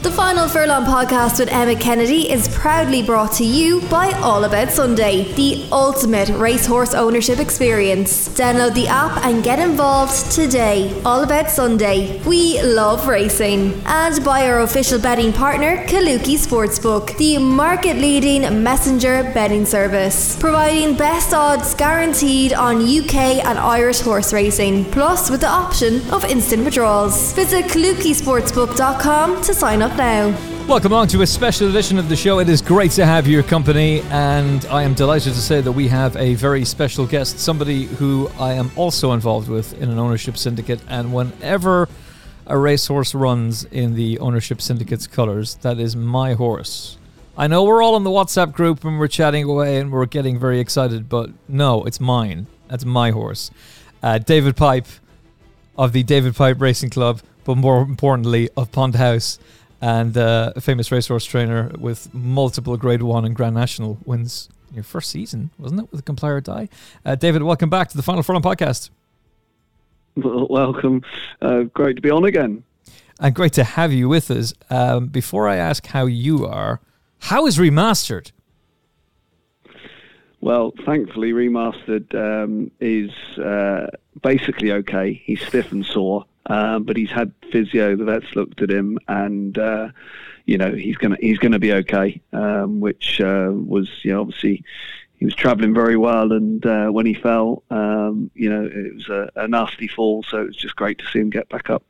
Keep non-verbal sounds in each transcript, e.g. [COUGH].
The Final Furlong podcast with Emmet Kennedy is proudly brought to you by All About Sunday, the ultimate racehorse ownership experience. Download the app and get involved today. All About Sunday. We love racing. And by our official betting partner, Kalooki Sportsbook, the market leading messenger betting service, providing best odds guaranteed on UK and Irish horse racing, plus with the option of instant withdrawals. Visit kalookisportsbook.com to sign up Welcome on to a special edition of the show. It is great to have your company, and I am delighted to say that we have a very special guest, somebody who I am also involved with in an ownership syndicate. And whenever a racehorse runs in the ownership syndicate's colours, that is my horse. I know we're all in the WhatsApp group and we're chatting away and we're getting very excited, but no, it's mine. That's my horse. Uh, David Pipe of the David Pipe Racing Club, but more importantly, of Pond House and uh, a famous racehorse trainer with multiple Grade One and Grand National wins. Your first season, wasn't it, with Comply or Die? Uh, David, welcome back to the Final Furlong podcast. Well, welcome. Uh, great to be on again. And great to have you with us. Um, before I ask how you are, how is Remastered? Well, thankfully, Remastered um, is uh, basically okay. He's stiff and sore. Um, but he's had physio. The vets looked at him, and uh, you know he's gonna he's gonna be okay. Um, which uh, was you know obviously he was travelling very well, and uh, when he fell, um, you know it was a, a, nasty fall. So it was just great to see him get back up.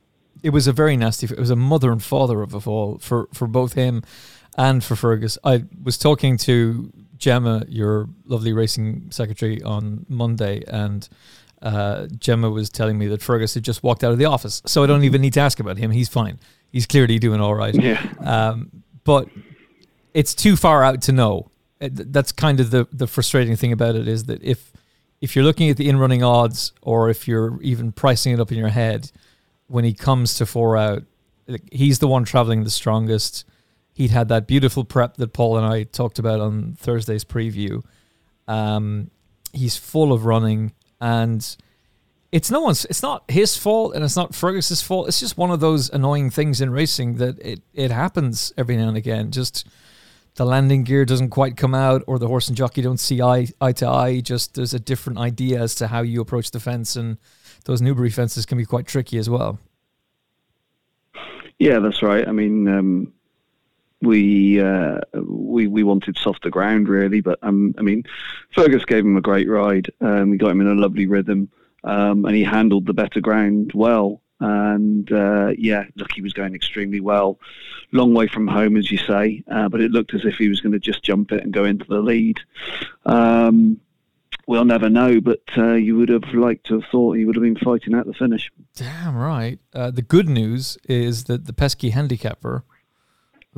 It was a very nasty. It was a mother and father of a fall for for both him and for Fergus. I was talking to Gemma, your lovely racing secretary, on Monday, and uh, Gemma was telling me that Fergus had just walked out of the office, so I don't even need to ask about him. He's fine. He's clearly doing all right. Yeah. Um, but it's too far out to know. That's kind of the the frustrating thing about it is that if if you're looking at the in running odds, or if you're even pricing it up in your head, when he comes to four out, he's the one traveling the strongest. He'd had that beautiful prep that Paul and I talked about on Thursday's preview. Um, he's full of running and it's no one's it's not his fault and it's not Fergus's fault. It's just one of those annoying things in racing that it, it happens every now and again. Just the landing gear doesn't quite come out or the horse and jockey don't see eye, eye to eye. Just there's a different idea as to how you approach the fence and those Newbury fences can be quite tricky as well. Yeah, that's right. I mean, um, we uh, we we wanted softer ground really, but um, I mean, Fergus gave him a great ride. Um, we got him in a lovely rhythm, um, and he handled the better ground well. And uh, yeah, look, he was going extremely well. Long way from home, as you say, uh, but it looked as if he was going to just jump it and go into the lead. Um, we'll never know, but uh, you would have liked to have thought he would have been fighting at the finish. Damn right. Uh, the good news is that the pesky handicapper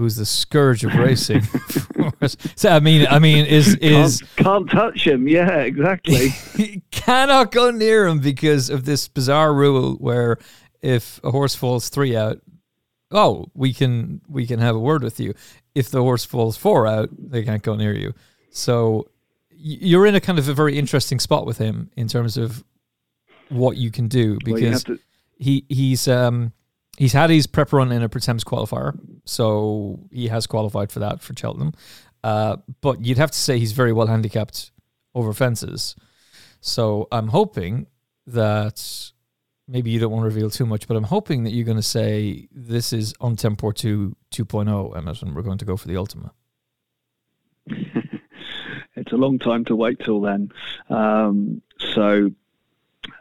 who's the scourge of racing. [LAUGHS] so I mean, I mean, is is can't, can't touch him? Yeah, exactly. [LAUGHS] cannot go near him because of this bizarre rule where if a horse falls three out, oh, we can we can have a word with you. If the horse falls four out, they can't go near you. So you're in a kind of a very interesting spot with him in terms of what you can do because well, to- he he's um he's had his prep run in a Pertemps qualifier, so he has qualified for that for Cheltenham. Uh, but you'd have to say he's very well handicapped over fences. So I'm hoping that maybe you don't want to reveal too much, but I'm hoping that you're going to say this is Un Temps Pour Tout 2.0, Emmet, and we're going to go for the Ultima. [LAUGHS] it's a long time to wait till then. Um, so,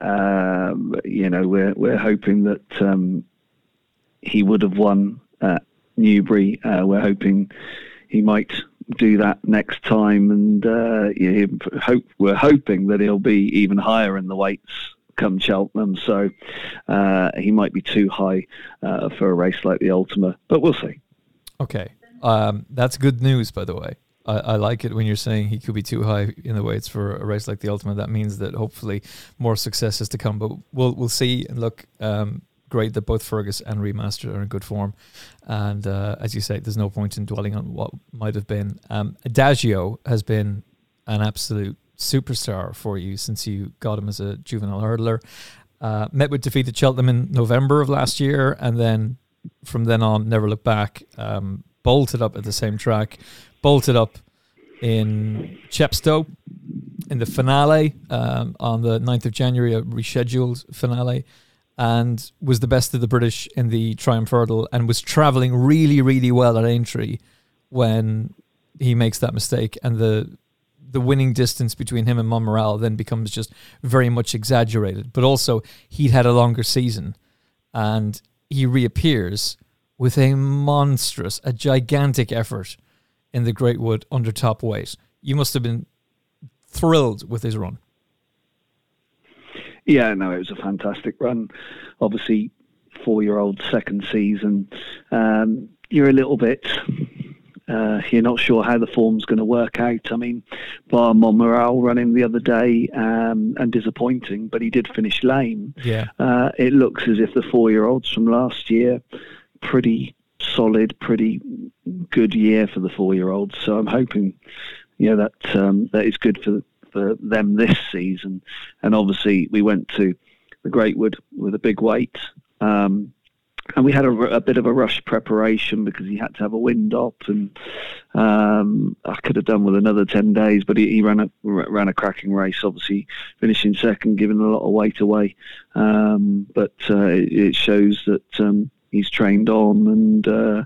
um, you know, we're we're hoping that um, he would have won at Newbury. Uh, we're hoping he might do that next time, and uh, yeah, hope we're hoping that he'll be even higher in the weights come Cheltenham. So uh, he might be too high uh, for a race like the Ultima, but we'll see. Okay, um, that's good news, by the way. I, like it when you're saying he could be too high in the weights for a race like the Ultima. That means that hopefully more success is to come. But we'll we'll see. And look, um, great that both Fergus and Remastered are in good form. And uh, as you say, there's no point in dwelling on what might have been. Um, Adagio has been an absolute superstar for you since you got him as a juvenile hurdler. Uh, met with defeated Cheltenham in November of last year, and then from then on, never looked back. Um, bolted up at the same track, bolted up in Chepstow in the finale um, on the 9th of January, a rescheduled finale, and was the best of the British in the Triumph Hurdle and was travelling really, really well at Aintree when he makes that mistake. And the the winning distance between him and Monmiral then becomes just very much exaggerated. But also, he'd had a longer season and he reappears with a monstrous, a gigantic effort in the Greatwood under top weight. You must have been thrilled with his run. Yeah, no, it was a fantastic run. Obviously, four-year-old second season. Um, you're a little bit. Uh, you're not sure how the form's going to work out. I mean, bar Monmiral running the other day um, and disappointing, but he did finish lame. Yeah. Uh, it looks as if the four-year-olds from last year, pretty solid, pretty good year for the four-year-olds. So I'm hoping, you know, that um, that is good for for them this season. And obviously, we went to the Greatwood with a big weight. Um, and we had a, a, bit of a rush preparation because he had to have a wind up, and um, I could have done with another ten days. But he, he, ran a ran a cracking race, obviously finishing second, giving a lot of weight away. Um, but uh, it, it, shows that um, he's trained on, and uh,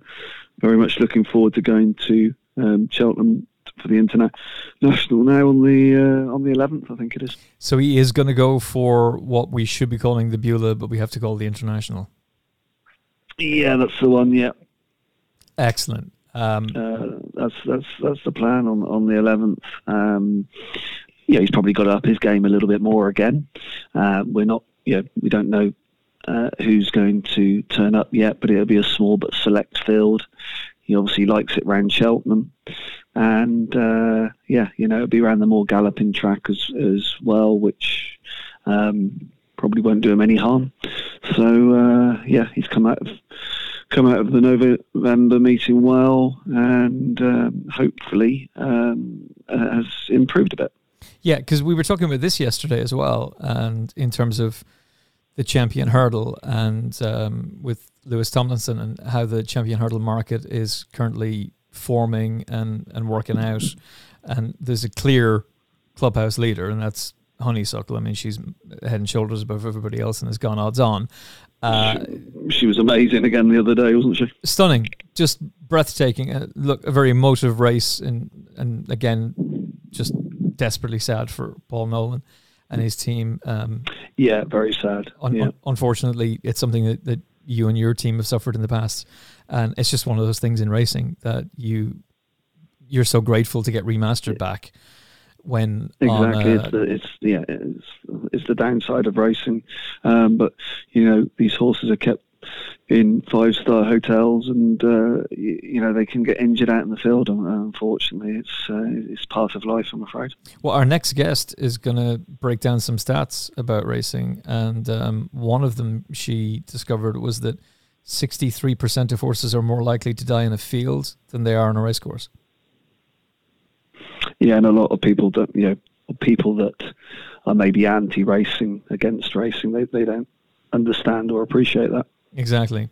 very much looking forward to going to um, Cheltenham for the international now on the uh, on the 11th, I think it is. So he is going to go for what we should be calling the Bula, but we have to call the international. Yeah, that's the one. Yeah. Excellent. Um, uh, that's that's that's the plan on on the 11th. Um, yeah, he's probably got to up his game a little bit more again. Uh, we're not, you know, we don't know uh, who's going to turn up yet, but it'll be a small but select field. He obviously likes it round Cheltenham and uh, yeah, you know, it'll be around the more galloping track as as well, which um, probably won't do him any harm. So uh, yeah, he's come out of come out of the November meeting well, and um, hopefully um, has improved a bit. Yeah, because we were talking about this yesterday as well, and in terms of the champion hurdle and um, with Lewis Tomlinson and how the champion hurdle market is currently forming and, and working out. And there's a clear clubhouse leader, and that's Honeysuckle. I mean, she's head and shoulders above everybody else and has gone odds on. Uh, she, was amazing again the other day, wasn't she? Stunning, just breathtaking. Uh, look, a very emotive race, and and again, just desperately sad for Paul Nolan and his team. Um, yeah, very sad. Un- yeah. Un- unfortunately, it's something that, that you and your team have suffered in the past. And it's just one of those things in racing that you you're so grateful to get remastered back when exactly. It's, the, it's yeah it's, it's the downside of racing. Um, but you know these horses are kept in five star hotels and uh, you, know they can get injured out in the field unfortunately it's uh, it's part of life i'm afraid well our next guest is going to break down some stats about racing and um, one of them she discovered was that 63% of horses are more likely to die in a field than they are on a racecourse. Yeah, and a lot of people don't, you know, people that are maybe anti-racing, against racing, they, they don't understand or appreciate that. Exactly.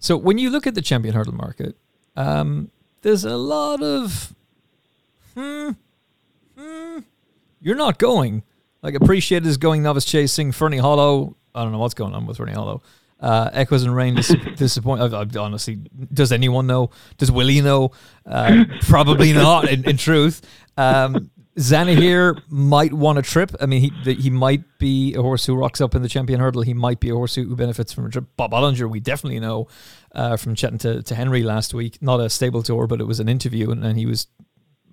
So when you look at the champion hurdle market, um, there's a lot of, hmm, hmm, you're not going. Like Appreciate is going novice chasing, Ferny Hollow I don't know what's going on with Ferny Hollow. Uh, Echoes in Rain dis- [LAUGHS] disappoint. I, I, honestly, does anyone know? Does Willie know? Uh, [LAUGHS] probably not. In, in truth, um, Zanahiyr might want a trip. I mean, he he might be a horse who rocks up in the champion hurdle. He might be a horse who benefits from a trip. Bob Olinger, we definitely know uh, from chatting to, to Henry last week. Not a stable tour, but it was an interview, and, and he was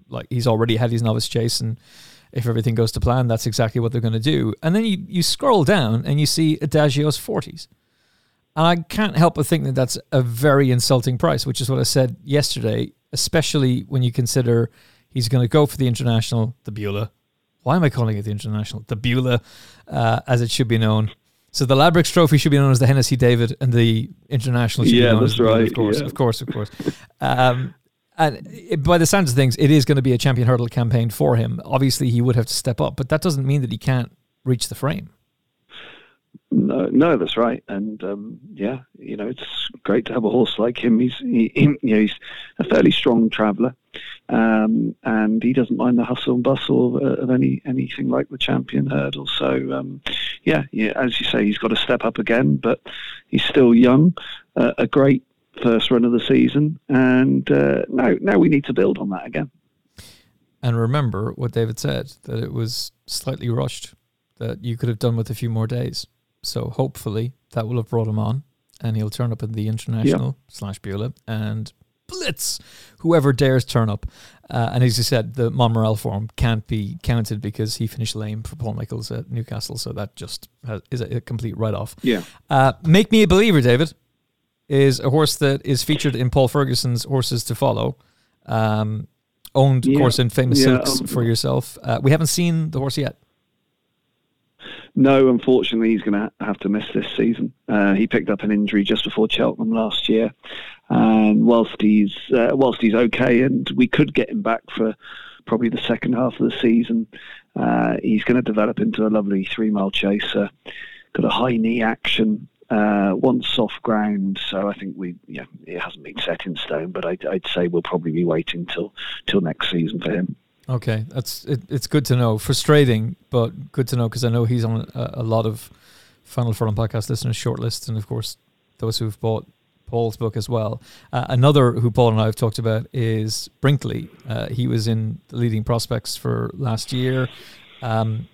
like, he's already had his novice chase, and if everything goes to plan, that's exactly what they're going to do. And then you you scroll down and you see Adagio's forties. And I can't help but think that that's a very insulting price, which is what I said yesterday, especially when you consider he's going to go for the international, the Bula. Why am I calling it the international? The Bula, uh, as it should be known. So the Ladbrokes Trophy should be known as the Hennessy David, and the international should yeah, be known that's as the right. of course, yeah. of course, of course. Um, and it, by the sounds of things, it is going to be a champion hurdle campaign for him. Obviously, he would have to step up, but that doesn't mean that he can't reach the frame. No, no, that's right. And um, yeah, you know, it's great to have a horse like him. He's, he, he, you know, he's a fairly strong traveller, um, and he doesn't mind the hustle and bustle of, uh, of any anything like the champion hurdle. So um, yeah, yeah, as you say, he's got to step up again, but he's still young. Uh, a great first run of the season, and uh, now now we need to build on that again. And remember what David said that it was slightly rushed, that you could have done with a few more days. So hopefully that will have brought him on, and he'll turn up in the international slash Bula and blitz whoever dares turn up. Uh, and as you said, the Monmiral form can't be counted because he finished lame for Paul Nicholls at Newcastle, so that just has, is a, a complete write off. Yeah. Uh, Make Me a Believer, David, is a horse that is featured in Paul Ferguson's Horses to Follow. Um, owned, of course, in Famous Yeah, Silks um, for yourself. Uh, we haven't seen the horse yet. No, unfortunately, he's going to have to miss this season. Uh, he picked up an injury just before Cheltenham last year, and whilst he's uh, whilst he's okay, and we could get him back for probably the second half of the season, uh, he's going to develop into a lovely three-mile chaser. Got a high knee action, uh, one soft ground, so I think we yeah it hasn't been set in stone, but I'd, I'd say we'll probably be waiting till till next season for him. Okay, that's it, it's good to know. Frustrating, but good to know because I know he's on a, a lot of Final Furlong podcast listeners' shortlist, and of course those who've bought Paul's book as well. Uh, another who Paul and I have talked about is Brinkley. Uh, he was in the leading prospects for last year. Um,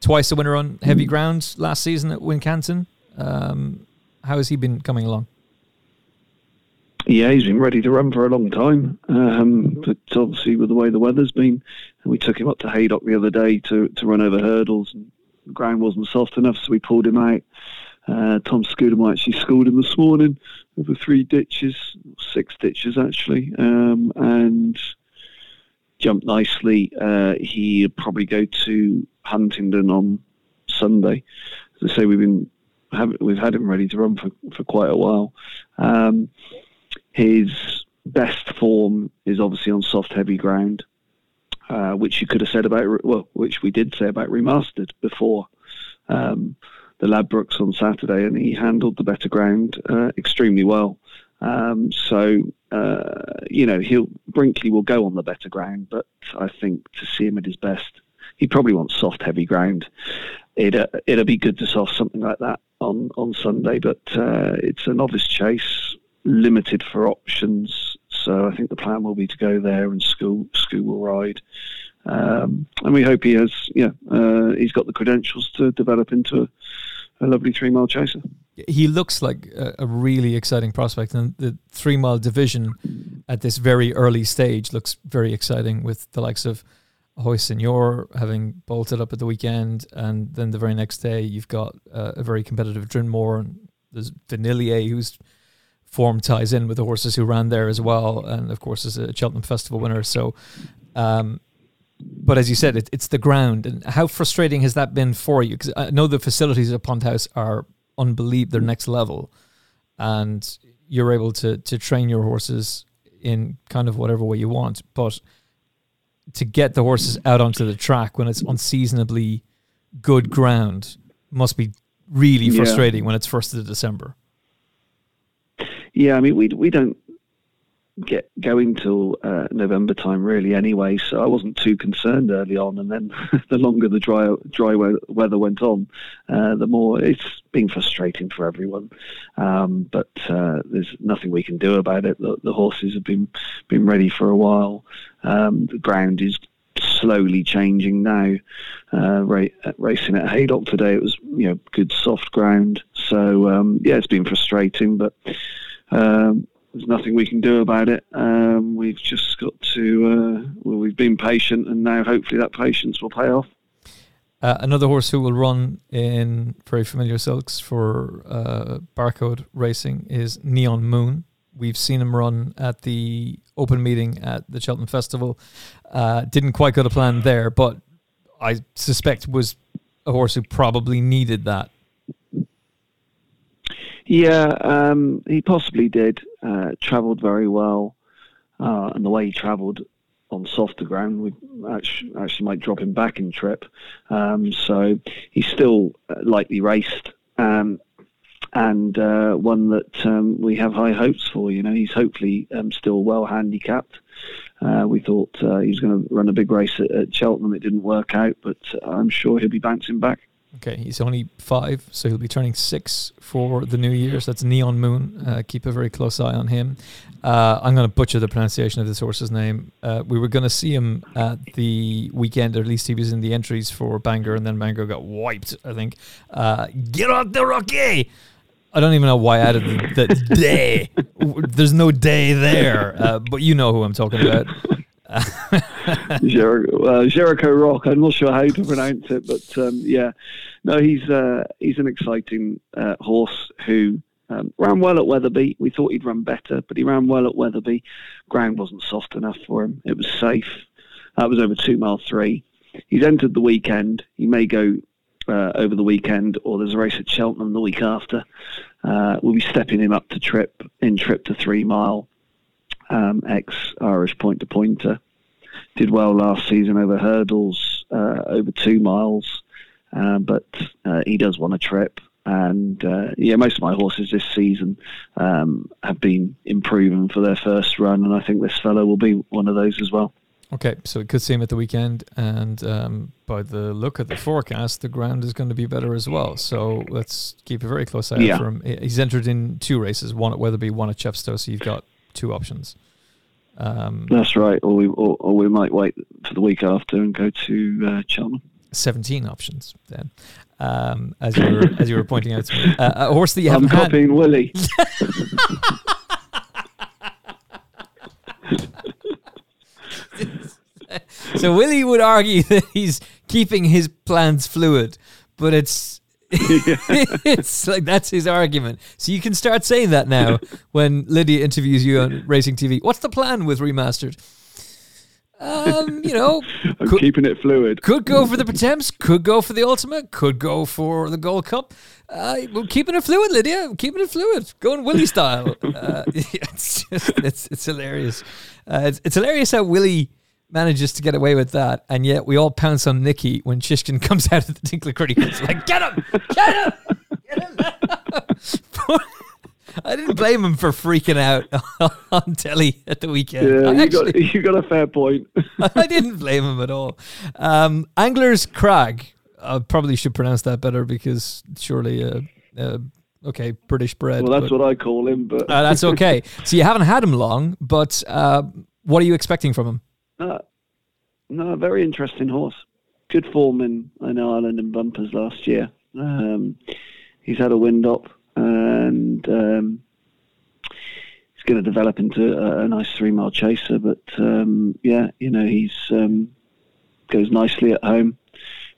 twice a winner on heavy ground last season at Wincanton. Um, how has he been coming along? Yeah, he's been ready to run for a long time. Um, but obviously, with the way the weather's been, we took him up to Haydock the other day to, to run over hurdles. And the ground wasn't soft enough, so we pulled him out. Uh, Tom Scudamore actually schooled him this morning over three ditches, six ditches actually, um, and jumped nicely. Uh, he'll probably go to Huntingdon on Sunday. As I say, we've been have, we've had him ready to run for, for quite a while. Um, his best form is obviously on soft, heavy ground, uh, which you could have said about, well, which we did say about remastered before um, the Ladbrokes on Saturday, and he handled the better ground uh, extremely well. Um, so, uh, you know, he'll Brinkley will go on the better ground, but I think to see him at his best, he probably wants soft, heavy ground. It uh, it'll be good to soft something like that on on Sunday, but uh, it's a novice chase limited for options. So I think the plan will be to go there and school school will ride. Um, and we hope he has, yeah, uh, he's got the credentials to develop into a, a lovely three mile chaser. He looks like a, a really exciting prospect, and the three mile division at this very early stage looks very exciting with the likes of Hoy Senor having bolted up at the weekend, and then the very next day you've got uh, a very competitive Drinmore, and there's Vanillier whose form ties in with the horses who ran there as well, and of course is a Cheltenham Festival winner. So, um, but as you said, it, it's the ground, and how frustrating has that been for you? Because I know the facilities at Pond House are unbelievable, they're next level, and you're able to to train your horses in kind of whatever way you want, but to get the horses out onto the track when it's unseasonably good ground must be really Yeah. frustrating when it's first of December. Yeah, I mean, we we don't get going till uh, November time really anyway, so I wasn't too concerned early on. And then [LAUGHS] the longer the dry dry weather went on, uh, the more it's been frustrating for everyone. Um, but uh, there's nothing we can do about it. The, the, horses have been been ready for a while. Um, the ground is slowly changing now. Uh, ra- racing at Haydock today, it was you know good soft ground. So um, yeah, it's been frustrating, but um, there's nothing we can do about it. Um, we've just got to, uh, well, we've been patient, and now hopefully that patience will pay off. Uh, another horse who will run in very familiar silks for uh, Barcode Racing is Neon Moon. We've seen him run at the open meeting at the Cheltenham Festival. Uh, didn't quite go to plan there, but I suspect was a horse who probably needed that yeah, um, he possibly did. Uh, travelled very well, uh, and the way he travelled on softer ground, we actually, actually might drop him back in trip. Um, so he's still uh, lightly raced, um, and uh, one that um, we have high hopes for. You know, he's hopefully um, still well handicapped. Uh, we thought uh, he was going to run a big race at, at Cheltenham. It didn't work out, but I'm sure he'll be bouncing back. Okay, he's only five, so he'll be turning six for the new year. So that's Neon Moon. Uh, keep a very close eye on him. Uh, I'm going to butcher the pronunciation of this horse's name. Uh, we were going to see him at the weekend, or at least he was in the entries for Bangor, and then Bangor got wiped, I think. Uh, get out the Rocky! I don't even know why I added the, the [LAUGHS] day. There's no day there, uh, but you know who I'm talking about. [LAUGHS] [LAUGHS] Gericault, uh, Gericault Roque. I'm not sure how to pronounce it, but um, yeah, no, he's uh, he's an exciting uh, horse who um, ran well at Wetherby. We thought he'd run better, but he ran well at Wetherby. Ground wasn't soft enough for him. It was safe. That was over two mile three. He's entered the weekend. He may go uh, over the weekend, or there's a race at Cheltenham the week after. Uh, we'll be stepping him up to trip in trip to three mile um, ex Irish point to pointer. Did well last season over hurdles, uh, over two miles, uh, but uh, he does want a trip. And uh, yeah, most of my horses this season um, have been improving for their first run, and I think this fellow will be one of those as well. Okay, so we could see him at the weekend, and um, by the look at the forecast, the ground is going to be better as well. So let's keep a very close eye yeah. for him. He's entered in two races, one at Wetherby, one at Chepstow, so you've got two options. Um, That's right. Or we or, or, we might wait for the week after and go to uh, Cheltenham. Seventeen options then, um, as you were as you were pointing out to me. Uh, a horse that you I'm haven't copying had. Willie. [LAUGHS] so Willie would argue that he's keeping his plans fluid, but it's [LAUGHS] it's like that's his argument. So you can start saying that now when Lydia interviews you on Racing TV. What's the plan with remastered? Um, you know, [LAUGHS] I'm could, keeping it fluid. Could go for the Pertemps, could go for the Ultima, could go for the Gold Cup. Uh, we're keeping it fluid, Lydia. keeping it fluid. Going Willie style. Uh, [LAUGHS] it's just it's it's hilarious. Uh, it's, it's hilarious how Willie manages to get away with that, and yet we all pounce on Nicky when Shishkin [LAUGHS] comes out of the Tingle Creek. It's like, get him! Get him! Get him! [LAUGHS] I didn't blame him for freaking out [LAUGHS] on telly at the weekend. Yeah, you, actually, got, you got a fair point. I didn't blame him at all. Um, Anglers Crag. I probably should pronounce that better because surely, uh, uh, okay, British bred. Well, that's but, what I call him, but uh, that's okay. So you haven't had him long, but uh, what are you expecting from him? No, no, very interesting horse. Good form in, in Ireland and bumpers last year. Um, he's had a wind up and um, he's going to develop into a, a nice three mile chaser. But um, yeah, you know, he's um, goes nicely at home.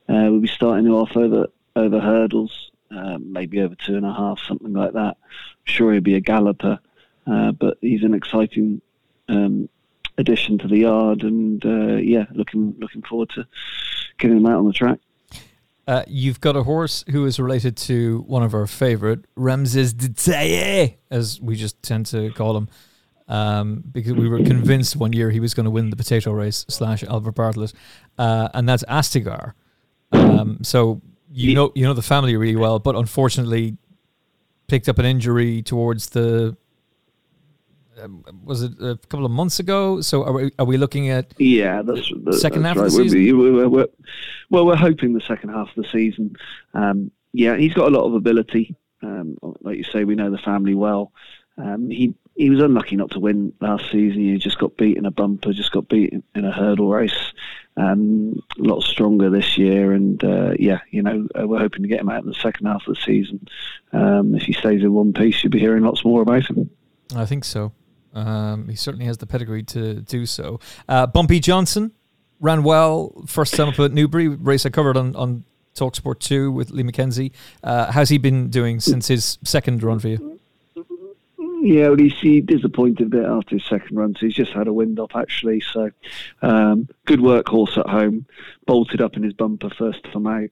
Uh, we'll be starting him off over over hurdles, uh, maybe over two and a half, something like that. I'm sure he'll be a galloper, uh, but he's an exciting um, addition to the yard, and uh, yeah, looking looking forward to getting them out on the track. Uh, you've got a horse who is related to one of our favourite, Ramses de Teillee, as we just tend to call him, um, because we were [CLEARS THROAT] convinced one year he was going to win the potato race slash Albert Bartlett, uh, and that's Astigar. Um, so you know you know the family really well, but unfortunately picked up an injury towards the was it a couple of months ago? So are we, are we looking at yeah, that's, that's second that's half of the season? We're, we're, we're, well, we're hoping the second half of the season. Um, yeah, he's got a lot of ability. Um, like you say, we know the family well. Um, he he was unlucky not to win last season. He just got beat in a bumper, just got beat in a hurdle race. Um, a lot stronger this year, and uh, yeah, you know, uh, we're hoping to get him out in the second half of the season. Um, if he stays in one piece, you'll be hearing lots more about him. I think so. Um, he certainly has the pedigree to do so. Uh, Bumpy Johnson ran well first time up at Newbury, race I covered on, on Talksport 2 with Lee McKenzie. Uh, how's he been doing since his second run for you? Yeah, well, he's he disappointed a bit after his second run. So he's just had a wind up actually. So um, good workhorse at home, bolted up in his bumper first time out.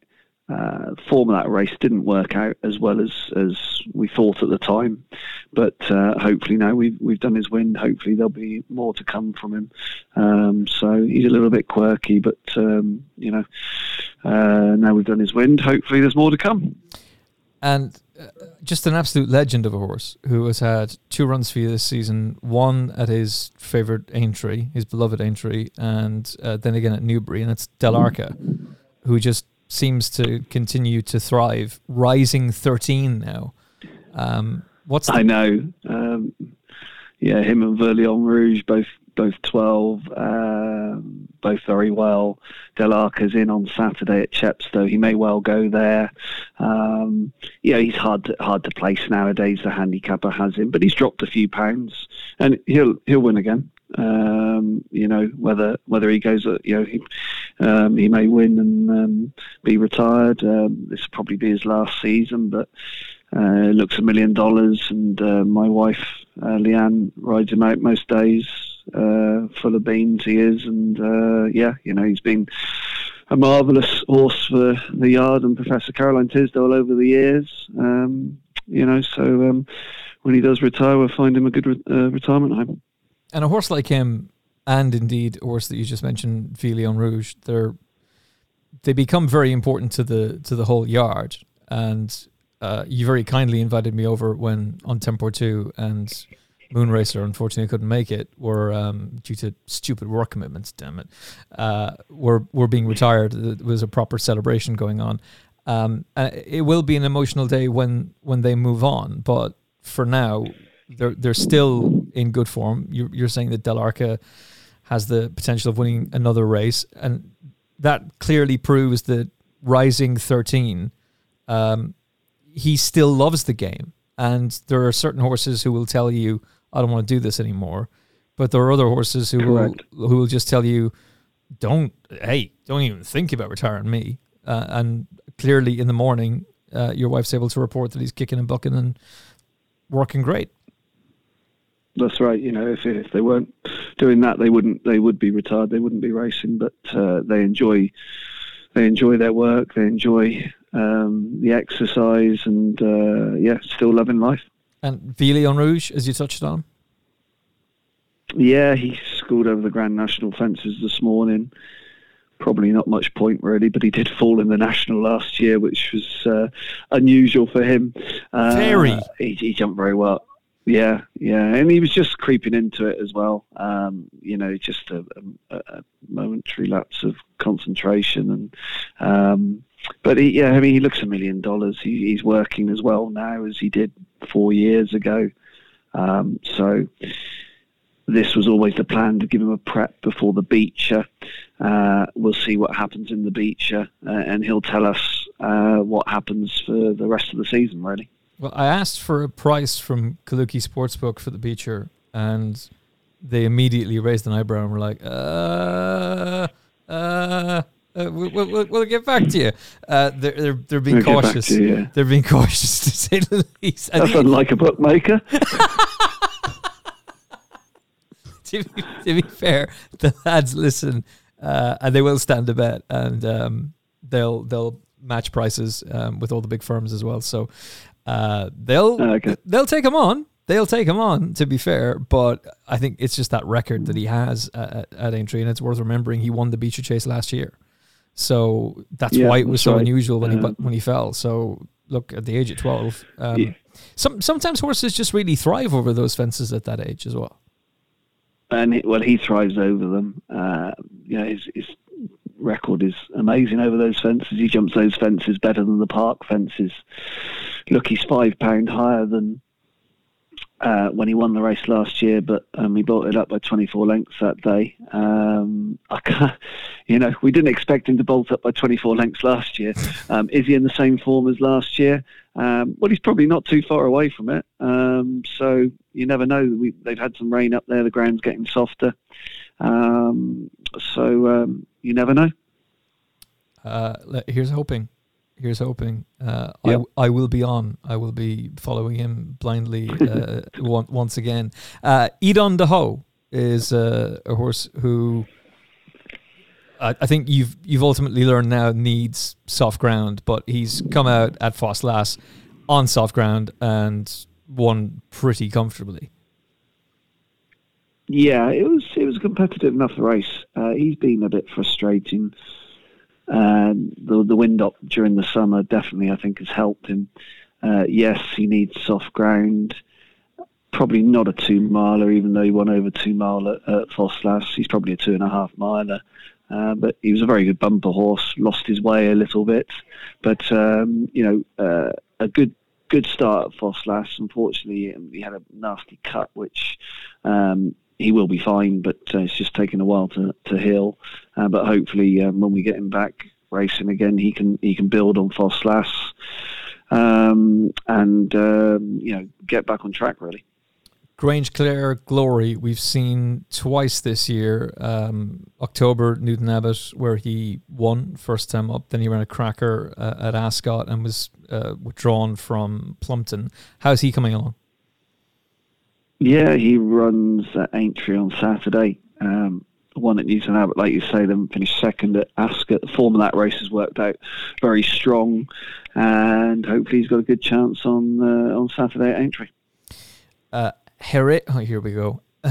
Uh, form of that race didn't work out as well as, as we thought at the time, but uh, hopefully now we've we've done his wind. Hopefully there'll be more to come from him. Um, so he's a little bit quirky, but um, you know uh, now we've done his wind. Hopefully there's more to come. And uh, just an absolute legend of a horse who has had two runs for you this season. One at his favourite Aintree, his beloved Aintree, and uh, then again at Newbury, and it's Dell' Arca, who just seems to continue to thrive, rising 13 now. Um, what's the- I know. Um, yeah, him and Vieux Lion Rouge both both 12, um, both very well. Dell' Arca's in on Saturday at Chepstow. He may well go there. Um, yeah, he's hard to, hard to place nowadays. The handicapper has him, but he's dropped a few pounds, and he'll he'll win again. Um, you know whether whether he goes, uh, you know, he, um, he may win and um, be retired. Um, this will probably be his last season, but uh, looks a million dollars. And uh, my wife uh, Leanne rides him out most days. Uh, full of beans he is, and uh, yeah, you know he's been a marvellous horse for the yard and Professor Caroline Tisdall over the years. Um, you know, so um, when he does retire, we'll find him a good re- retirement home. And a horse like him, and indeed a horse that you just mentioned, Vieux Lion Rouge, they're they become very important to the to the whole yard. And uh, you very kindly invited me over when Un Temps Pour Tout and Moonracer unfortunately couldn't make it. Were um, due to stupid work commitments. Damn it, uh, were were being retired. There was a proper celebration going on. Um, it will be an emotional day when when they move on. But for now, they're they're still in good form. You're, you're saying that Dell' Arca has the potential of winning another race, and that clearly proves that Rising 13, um, he still loves the game. And there are certain horses who will tell you, "I don't want to do this anymore," but there are other horses who Correct. will who will just tell you, "Don't, hey, don't even think about retiring me." Uh, and clearly, in the morning, uh, your wife's able to report that he's kicking and bucking and working great. That's right. You know, if if they weren't doing that, they wouldn't. They would be retired. They wouldn't be racing. But uh, they enjoy. They enjoy their work. They enjoy um, the exercise, and uh, yeah, still loving life. And Vieux Lion Rouge, as you touched on. Yeah, he scored over the Grand National fences this morning. Probably not much point really, but he did fall in the national last year, which was uh, unusual for him. Uh, Very. He, he jumped very well. Yeah, yeah, and he was just creeping into it as well. Um, you know, just a, a, a momentary lapse of concentration, and um, but he, yeah, I mean, he looks a million dollars. He, he's working as well now as he did four years ago. Um, so this was always the plan to give him a prep before the Beecher. Uh, we'll see what happens in the Beecher, uh, and he'll tell us uh, what happens for the rest of the season. Really. Well, I asked for a price from Kalooki Sportsbook for the Beecher, and they immediately raised an eyebrow and were like, uh, uh, uh we'll, we'll, we'll get back to you. Uh, they're, they're, they're being We'll cautious. you, yeah. They're being [LAUGHS] cautious to say the least. That's unlike a bookmaker. [LAUGHS] to, be, to be fair, the lads listen, uh, and they will stand a bet, and um, they'll they'll match prices um, with all the big firms as well. So uh, they'll Oh, Okay. they'll take him on. They'll take him on. To be fair, but I think it's just that record that he has at, at Aintree, and it's worth remembering he won the Beecher Chase last year. So that's Yeah, why it was so right. unusual when he Um, when he fell. So look at the age of twelve. Um, Yeah. Some sometimes horses just really thrive over those fences at that age as well. and he, well, he thrives over them. Uh, you know, his, his record is amazing over those fences. He jumps those fences better than the park fences. Look, he's five pound higher than uh, when he won the race last year, but um, he it up by 24 lengths that day. Um, you know, we didn't expect him to bolt up by 24 lengths last year. Um, is he in the same form as last year? Um, well, he's probably not too far away from it. Um, so you never know. We, they've had some rain up there. The ground's getting softer. Um, so you never know. Uh, here's hoping. Here's hoping. Uh, Yep. I I will be on. I will be following him blindly uh, [LAUGHS] on- once again. Uh, Eden du Houx is uh, a horse who I, I think you've you've ultimately learned now needs soft ground, but he's come out at Ffos Las on soft ground and won pretty comfortably. Yeah, it was a competitive enough race. Uh, he's been a bit frustrating. Um, the the wind up during the summer definitely I think has helped him. Uh, yes, he needs soft ground. Probably not a two miler, even though he won over two mile at, at Ffos Las. He's probably a two and a half miler. Uh, but he was a very good bumper horse. Lost his way a little bit, but um, you know uh, a good good start at Ffos Las. Unfortunately, he had a nasty cut, which um, he will be fine, but uh, it's just taken a while to to heal. Uh, but hopefully, um, when we get him back racing again, he can he can build on Ffos Las um, and um, you know get back on track really. Grange Clare Glory, we've seen twice this year. Um, October, Newton Abbot, where he won first time up. Then he ran a cracker uh, at Ascot and was uh, withdrawn from Plumpton. How's he coming along? Yeah, he runs at Aintree on Saturday. Um, one at Newton Abbot, like you say, then finished second at Ascot. The form of that race has worked out very strong, and hopefully he's got a good chance on uh, on Saturday at Aintree. Uh, oh, here we go. [LAUGHS]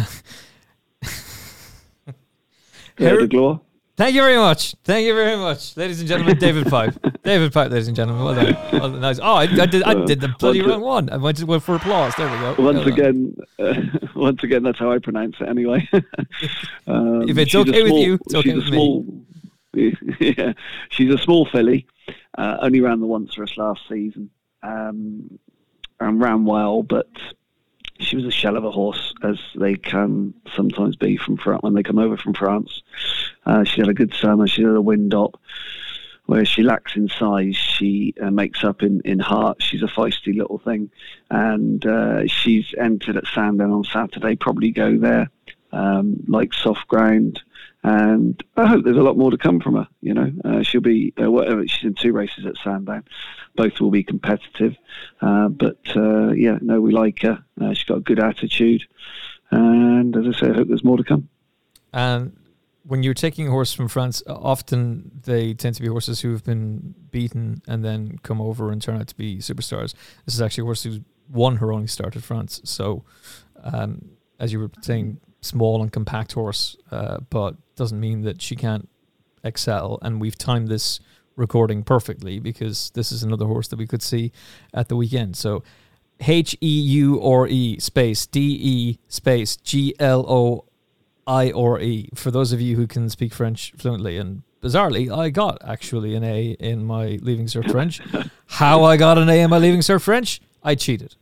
Yeah, Her- de Gloire. Thank you very much. Thank you very much, ladies and gentlemen. David Pipe. [LAUGHS] David Pipe, ladies and gentlemen. Well done. Well done. Nice. Oh, I, I did. I did the bloody wrong one. I went to went for applause. There we go. Once Well again, uh, [LAUGHS] once again, that's how I pronounce it anyway. [LAUGHS] um, If it's okay with you, it's okay with me. yeah, she's a small filly. Uh, only ran the once for us last season, um, and ran well, but she was a shell of a horse, as they can sometimes be from France when they come over from France. Uh, she had a good summer. She had a wind up. Where she lacks in size, she uh, makes up in, in heart. She's a feisty little thing, and uh, she's entered at Sandown on Saturday. Probably go there, um, like soft ground, and I hope there's a lot more to come from her. You know, uh, she'll be uh, whatever. She's in two races at Sandown, both will be competitive. Uh, but uh, yeah, no, we like her. Uh, she's got a good attitude, and as I say, I hope there's more to come. And when you're taking a horse from France, often they tend to be horses who have been beaten and then come over and turn out to be superstars. This is actually a horse who's won her only start at France. So, um, as you were saying, small and compact horse, uh, but doesn't mean that she can't excel. And we've timed this recording perfectly because this is another horse that we could see at the weekend. So, H E U R E space D E space G L O I R E. For those of you who can speak French fluently, and bizarrely, I got actually an A in my Leaving Cert French. [LAUGHS] How I got an A in my Leaving Cert French? I cheated.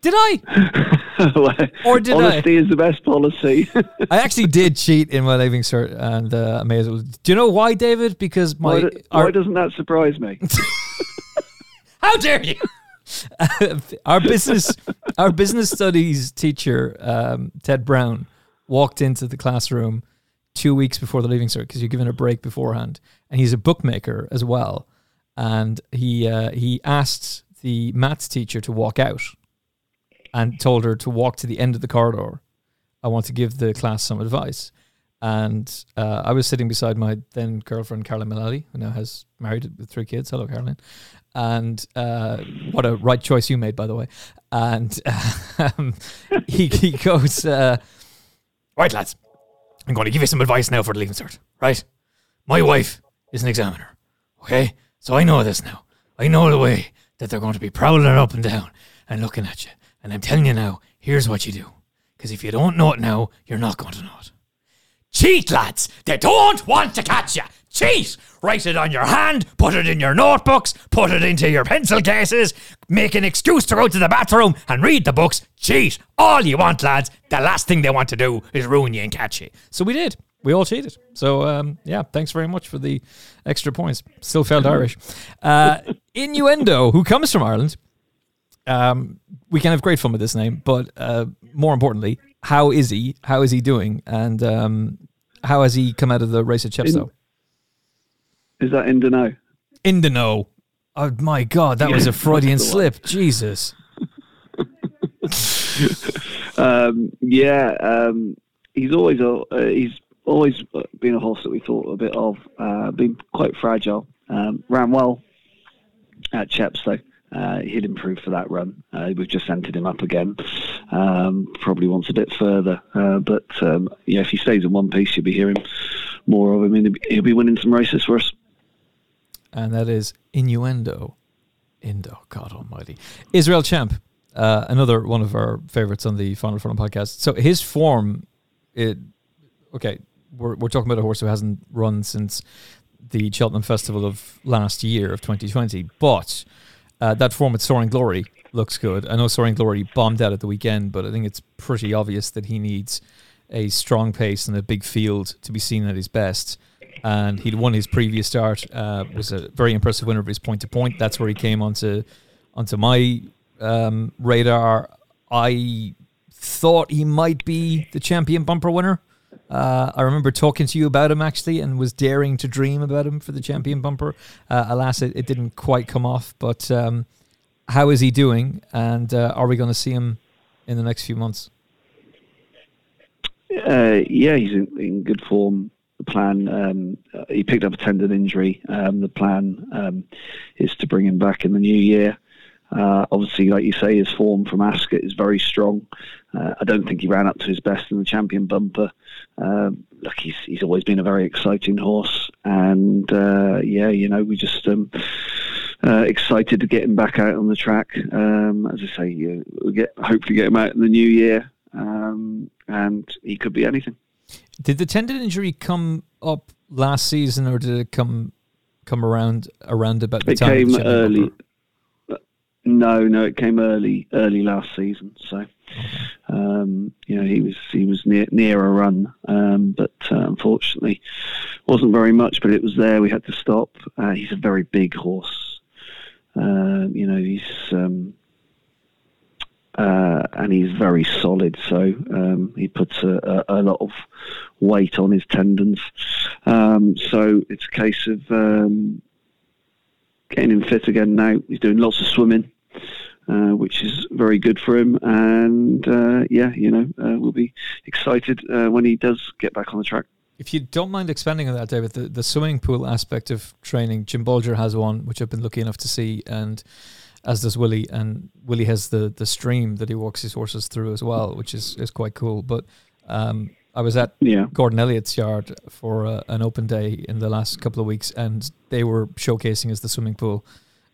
Did I? [LAUGHS] [LAUGHS] Or did I? Honesty is the best policy. [LAUGHS] I actually did cheat in my Leaving Cert, and uh, I may as well. Do you know why, David? Because my why, do- our- why doesn't that surprise me? [LAUGHS] How dare you? our business, our business studies teacher, um, Ted Brown, walked into the classroom two weeks before the leaving cert because you're given a break beforehand, and he's a bookmaker as well. And he uh, he asked the maths teacher to walk out, and told her to walk to the end of the corridor. I want to give the class some advice. And uh, I was sitting beside my then girlfriend, Carolyn Mullally, who now has married with three kids. Hello, Caroline. And uh, what a right choice you made, by the way. And um, [LAUGHS] he, he goes, uh, Right, lads, I'm going to give you some advice now for the leaving cert, right? My wife is an examiner, okay? So I know this now. I know the way that they're going to be prowling up and down and looking at you. And I'm telling you now, here's what you do. Because if you don't know it now, you're not going to know it. Cheat, lads! They don't want to catch you! Cheat! Write it on your hand, put it in your notebooks, put it into your pencil cases, make an excuse to go to the bathroom and read the books. Cheat! All you want, lads. The last thing they want to do is ruin you and catch you. So we did. We all cheated. So, um, yeah, thanks very much for the extra points. Still felt Irish. Uh, [LAUGHS] Innuendo, who comes from Ireland, um, we can have great fun with this name, but uh, more importantly, how is he? How is he doing? And um, how has he come out of the race at Chepstow? Is that in the know? Oh my God, that was a Freudian slip. Jesus. [LAUGHS] um, yeah, um, he's always a, uh, he's always been a horse that we thought a bit of. Uh, been quite fragile. Um, ran well at Chepstow. Uh, he'd improve for that run. Uh, we've just entered him up again. Um, probably wants a bit further, uh, but um, yeah, if he stays in one piece, you'll be hearing more of him. And he'll be winning some races for us. And that is innuendo. Indo, God Almighty, Israel Champ, uh, another one of our favorites on the Final Furlong podcast. So his form, it okay. We're we're talking about a horse who hasn't run since the Cheltenham Festival of last year of 2020, but uh, that form at Soaring Glory looks good. I know Soaring Glory bombed out at the weekend, but I think it's pretty obvious that he needs a strong pace and a big field to be seen at his best. And he'd won his previous start, uh, was a very impressive winner of his point to point. That's where he came onto onto my um, radar. I thought he might be the champion bumper winner. Uh, I remember talking to you about him actually, and was daring to dream about him for the champion bumper. Uh, alas, it, it, didn't quite come off. But um, how is he doing? And uh, are we going to see him in the next few months? Uh, yeah, he's in, in, good form. The plan, um, he picked up a tendon injury. Um, the plan um, is to bring him back in the new year. Uh, obviously, like you say, his form from Ascot is very strong. Uh, I don't think he ran up to his best in the champion bumper. Um, look, he's he's always been a very exciting horse, and uh, yeah, you know, we just um, uh, excited to get him back out on the track. Um, as I say, we'll get hopefully get him out in the new year, um, and he could be anything. Did the tendon injury come up last season, or did it come come around around about the it time? It came early. Bumper? No, no, it came early, early last season. So, um, you know, he was he was near near a run, um, but uh, unfortunately, wasn't very much. But it was there. We had to stop. Uh, he's a very big horse. Uh, you know, he's um, uh, and he's very solid. So um, he puts a, a, a, lot of weight on his tendons. Um, so it's a case of getting him fit again now. He's doing lots of swimming uh, which is very good for him. And uh, yeah, you know, uh, we'll be excited uh, when he does get back on the track. If you don't mind expanding on that, David, the, the swimming pool aspect of training, Jim Bolger has one, which I've been lucky enough to see, and as does Willie. And Willie has the the stream that he walks his horses through as well, which is, is quite cool. But um, I was at yeah. Gordon Elliott's yard for uh, an open day in the last couple of weeks, and they were showcasing as the swimming pool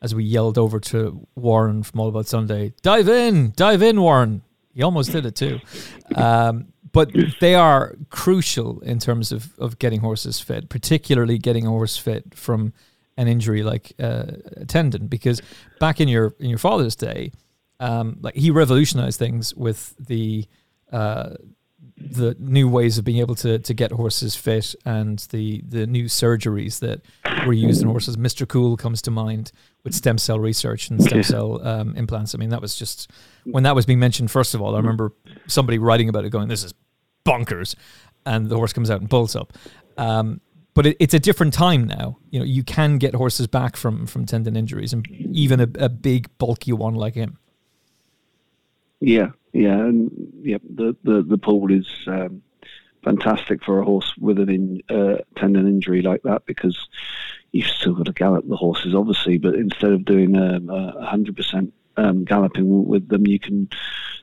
as we yelled over to Warren from All About Sunday, dive in, dive in, Warren. He almost did it too. [LAUGHS] Um, but they are crucial in terms of, of getting horses fit, particularly getting a horse fit from an injury like uh, a tendon. Because back in your in your father's day, um, like he revolutionized things with the uh, the new ways of being able to to get horses fit and the the new surgeries that were used in horses. Mr. Cool comes to mind with stem cell research and stem [LAUGHS] cell um, implants. I mean, that was just when that was being mentioned. First of all, I remember somebody writing about it, going, "This is bonkers," and the horse comes out and pulls up. Um, but it, it's a different time now. You know, you can get horses back from from tendon injuries, and even a, a big bulky one like him. Yeah, yeah, and yeah, the the the pool is um, fantastic for a horse with an in, uh, tendon injury like that because you've still got to gallop the horses, obviously, but instead of doing um, a hundred percent um, galloping with them, you can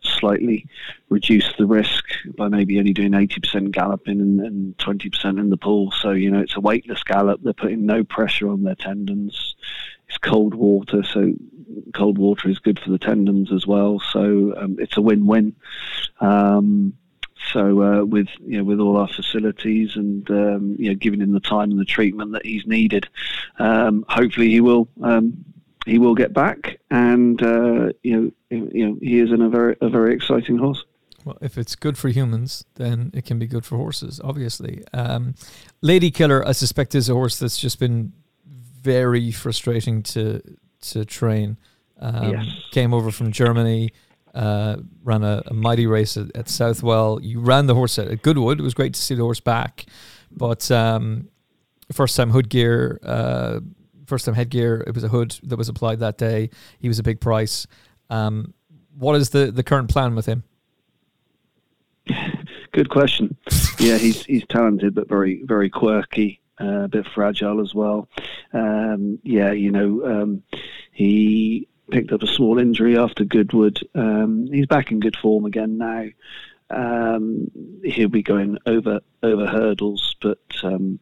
slightly reduce the risk by maybe only doing 80% galloping and, and 20% in the pool. So, you know, it's a weightless gallop. They're putting no pressure on their tendons. it's cold water, so cold water is good for the tendons as well. So um, it's a win-win. Um, so uh, with you know with all our facilities and um, you know giving him the time and the treatment that he's needed, um, hopefully he will um, he will get back, and uh, you know you know he is in a very a very exciting horse. Well, if it's good for humans, then it can be good for horses, obviously. Um, Lady Killer, I suspect, is a horse that's just been very frustrating to to train. Um, yes. Came over from Germany, uh, ran a, a, mighty race at, at, Southwell. You ran the horse at, at, Goodwood. It was great to see the horse back, but um, first time hood gear, uh, first time headgear. It was a hood that was applied that day. He was a big price. Um, what is the the current plan with him? [LAUGHS] Good question. yeah, he's he's talented but very very quirky. Uh, a bit fragile as well. Um, yeah, you know, um, he picked up a small injury after Goodwood. Um, he's back in good form again now. Um, he'll be going over over hurdles, but um,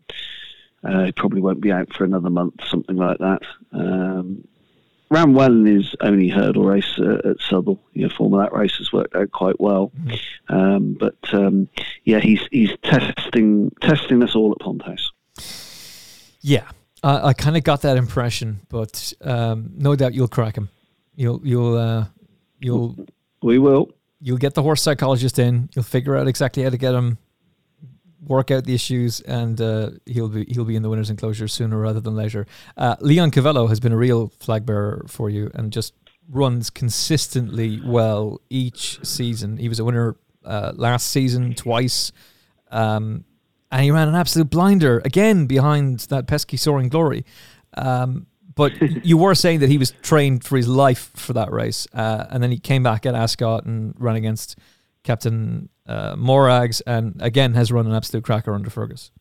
uh, he probably won't be out for another month, something like that. Um, ran well in his only hurdle race uh, at Southwell. You know, form of that race has worked out quite well. Mm-hmm. Um, but um, yeah, he's he's testing testing us all at Pond House. Yeah, I, I kind of got that impression, but um, no doubt you'll crack him. You'll you'll uh, you'll we will. You'll get the horse psychologist in. You'll figure out exactly how to get him work out the issues, and uh, he'll be he'll be in the winners' enclosure sooner rather than later. Uh, Leoncavallo has been a real flag bearer for you, and just runs consistently well each season. He was a winner uh, last season twice, um, and he ran an absolute blinder again behind that pesky soaring glory. Um, but [LAUGHS] you were saying that he was trained for his life for that race, uh, and then he came back at Ascot and ran against Captain uh, Morags, and again has run an absolute cracker under Fergus.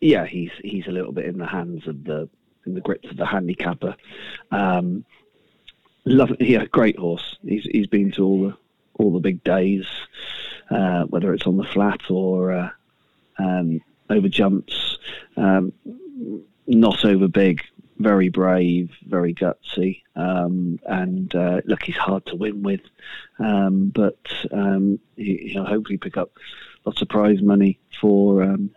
Yeah, he's he's a little bit in the hands of the in the grips of the handicapper. Um, love, yeah, great horse. He's he's been to all the all the big days, uh, whether it's on the flat or uh, um, over jumps. Um, not over big, very brave, very gutsy, um, and uh, look, he's hard to win with, um, but um, he, will hopefully pick up lots of prize money for um,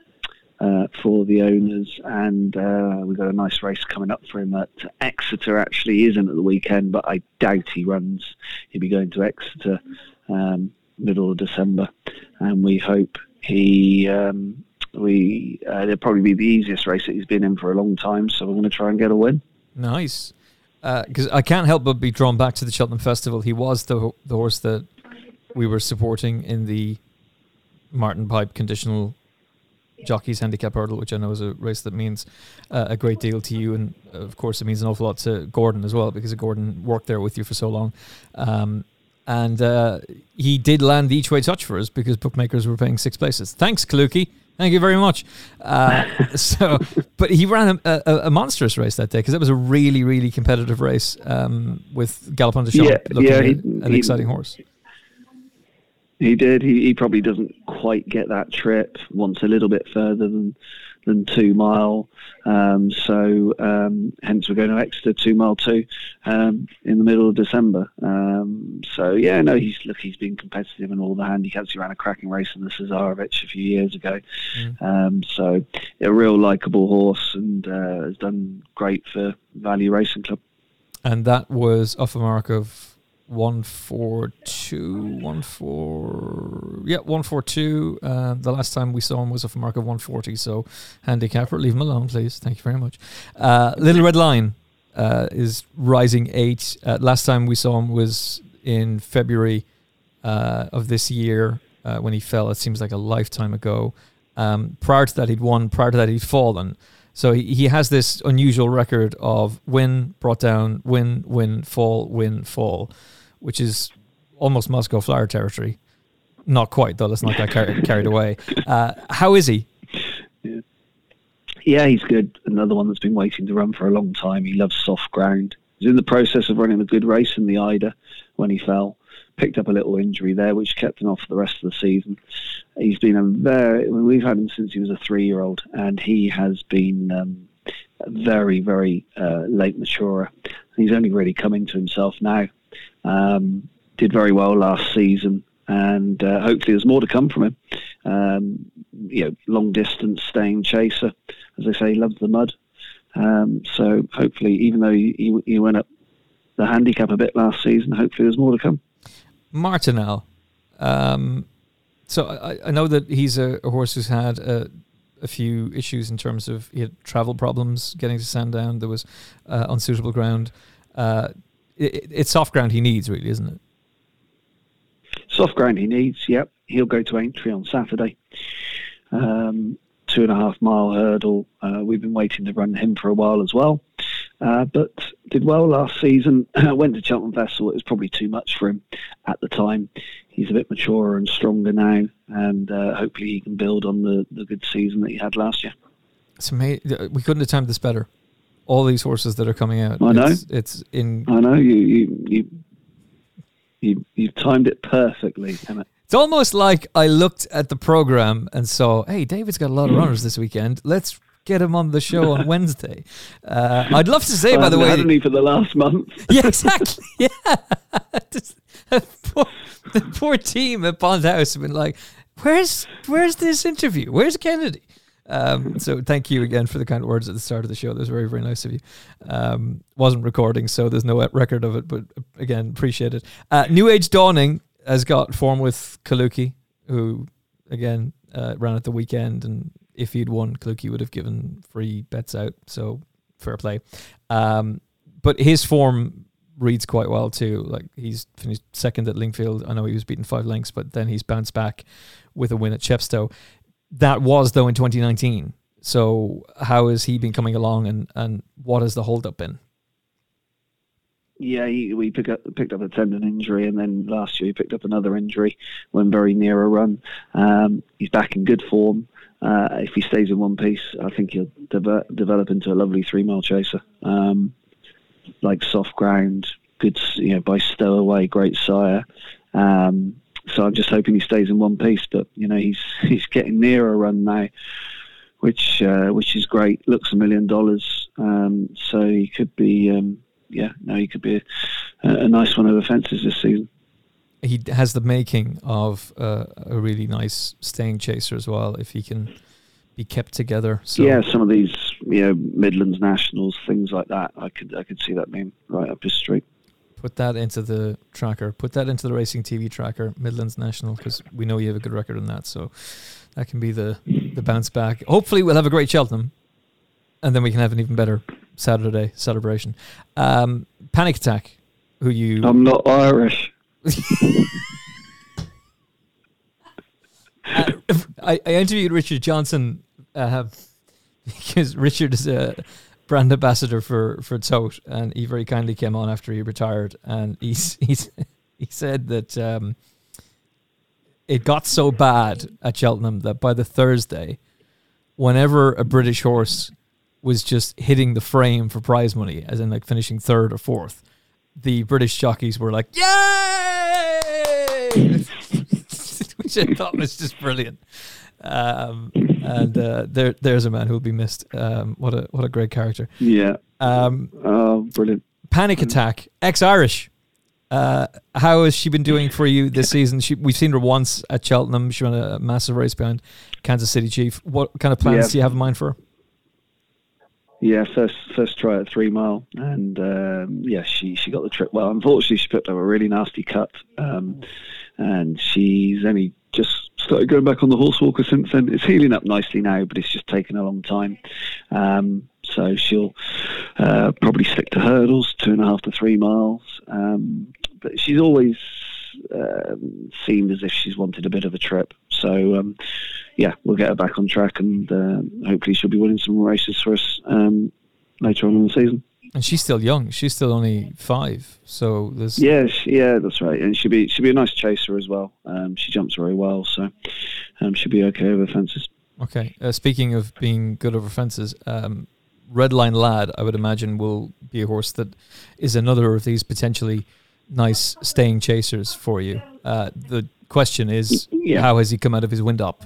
uh, for the owners, and uh, we've got a nice race coming up for him at Exeter. Actually, isn't at the weekend, but I doubt he runs. He'll be going to Exeter um, middle of December, and we hope he um, we uh, it'll probably be the easiest race that he's been in for a long time. So we're going to try and get a win. Nice, because uh, I can't help but be drawn back to the Cheltenham Festival. He was the the horse that we were supporting in the Martin Pipe conditional jockeys handicap hurdle, which I know is a race that means uh, a great deal to you, and of course it means an awful lot to Gordon as well because Gordon worked there with you for so long. Um, and uh, he did land the each way touch for us because bookmakers were paying six places. Thanks, Kalooki. Thank you very much. Uh, [LAUGHS] so, but he ran a, a, a, monstrous race that day because it was a really, really competitive race um, with Galopin Des Champs yeah, looking yeah, he, an he, exciting horse. He did. He, he probably doesn't quite get that trip. Wants a little bit further than than two mile. Um, so um, hence we're going to Exeter two mile two um, in the middle of December. Um, so yeah, no, he's look, he's been competitive in all the handicaps. He ran a cracking race in the Cesarewitch a few years ago. Mm. Um, so a real likable horse and uh, has done great for Value Racing Club. And that was off a mark of one four two one four yeah one four two. Uh, the last time we saw him was off a mark of 140 so handicapper leave him alone please. Thank you very much. Uh, Little Red Lion uh, is rising eight. Uh, last time we saw him was in february uh, of this year uh, when he fell it seems like a lifetime ago. Um, prior to that he'd won. Prior to that he'd fallen so he, he has this unusual record of win, brought down, win, win, fall, win, fall which is almost Moscow Flyer territory. Not quite, though. Let's not get car- carried away. Uh, how is he? Yeah. he's good. Another one that's been waiting to run for a long time. He loves soft ground. He's in the process of running a good race in the Eider when he fell. Picked up a little injury there, which kept him off for the rest of the season. He's been a very, we've had him since he was a three-year-old, and he has been um, very, very uh, late maturer. He's only really coming to himself now. Um, did very well last season, and uh, hopefully there's more to come from him. Um, you know, long distance staying chaser, as they say, loves the mud. Um, so hopefully, even though he, he, went up the handicap a bit last season, hopefully there's more to come. Martinel. Um, so I, I, know that he's a, a horse who's had a, a, few issues in terms of he had travel problems getting to Sandown. There was uh, unsuitable ground. Uh, it, it's soft ground he needs, really, isn't it? Soft ground he needs. Yep, he'll go to Aintree on Saturday. Um, two and a half mile hurdle. Uh, we've been waiting to run him for a while as well. Uh, but did well last season. [CLEARS THROAT] Went to Cheltenham Festival. It was probably too much for him at the time. He's a bit maturer and stronger now, and uh, hopefully he can build on the, the good season that he had last year. It's amazing. We couldn't have timed this better. All these horses that are coming out. I know. It's, it's in. I know you. You. you you, you've timed it perfectly, Emmet. It's almost like I looked at the program and saw, hey, David's got a lot of runners this weekend. Let's get him on the show on [LAUGHS] Wednesday. Uh, I'd love to say, by the way, had me for the last month. [LAUGHS] yeah, exactly. [LAUGHS] Yeah, poor, the poor team at Pond House have been like, "Where's where's this interview? Where's Kennedy?" Um, so thank you again for the kind words at the start of the show. That was very very nice of you. Um, wasn't recording, so there's no record of it, but again, appreciate it. Uh, New Age Dawning has got form with Kalooki, who again uh, ran at the weekend, and if he'd won, Kalooki would have given free bets out. So fair play. Um, but his form reads quite well too. Like he's finished second at Lingfield. I know he was beaten five lengths, but then he's bounced back with a win at Chepstow. That was though in 2019. So how has he been coming along, and and what has the holdup been? Yeah, he, we pick up, picked up a tendon injury, and then last year he picked up another injury when very near a run. Um, he's back in good form. Uh, if he stays in one piece, I think he'll de- develop into a lovely three mile chaser. Um, like soft ground, good, you know, by stowaway, great sire. Um, so I'm just hoping he stays in one piece. But you know, he's [LAUGHS] he's getting near a run now, which uh, which is great. Looks a million dollars. Um, so he could be um, yeah, no, he could be a, a nice one over fences this season. He has the making of uh, a really nice staying chaser as well. If he can be kept together. So. Yeah, some of these, you know, Midlands Nationals, things like that. I could, I could see that being right up his street. Put that into the tracker. Put that into the racing TV tracker, Midlands National, because we know you have a good record in that. So that can be the the bounce back. Hopefully, we'll have a great Cheltenham, and then we can have an even better Saturday celebration. Um, Panic Attack, who you? I'm not Irish. I, I interviewed Richard Johnson uh, [LAUGHS] because Richard is a brand ambassador for for Tote, and he very kindly came on after he retired, and he's he's [LAUGHS] he said that um, it got so bad at Cheltenham that by the Thursday, whenever a British horse was just hitting the frame for prize money, as in like finishing third or fourth, the British jockeys were like, "Yay!" [LAUGHS] Which I thought was just brilliant. Um, and uh, there, there's a man who will be missed. Um, what a what a great character. Yeah. Um, oh, brilliant. Panic Attack, ex-Irish. Uh, how has she been doing for you this season? She, we've seen her once at Cheltenham. She ran a massive race behind Kansas City Chief. What kind of plans yeah. do you have in mind for her? Yeah, first first try at three mile, and um, yeah, she she got the trip well. Unfortunately, she picked up a really nasty cut, um, and she's only just started going back on the horse walker since then. It's healing up nicely now, but it's just taken a long time. Um, so she'll uh, probably stick to hurdles, two and a half to three miles. Um, but she's always um, seemed as if she's wanted a bit of a trip. So um, yeah, we'll get her back on track, and uh, hopefully she'll be winning some races for us um, later on in the season. And she's still young. She's still only five. So there's yeah, yeah, that's right. And she'll be she'll be a nice chaser as well. Um, she jumps very well, so um, she'll be okay over fences. Okay. Uh, speaking of being good over fences, um, Red Lion Lad, I would imagine, will be a horse that is another of these potentially nice staying chasers for you. Uh, the question is, yeah. how has he come out of his wind up?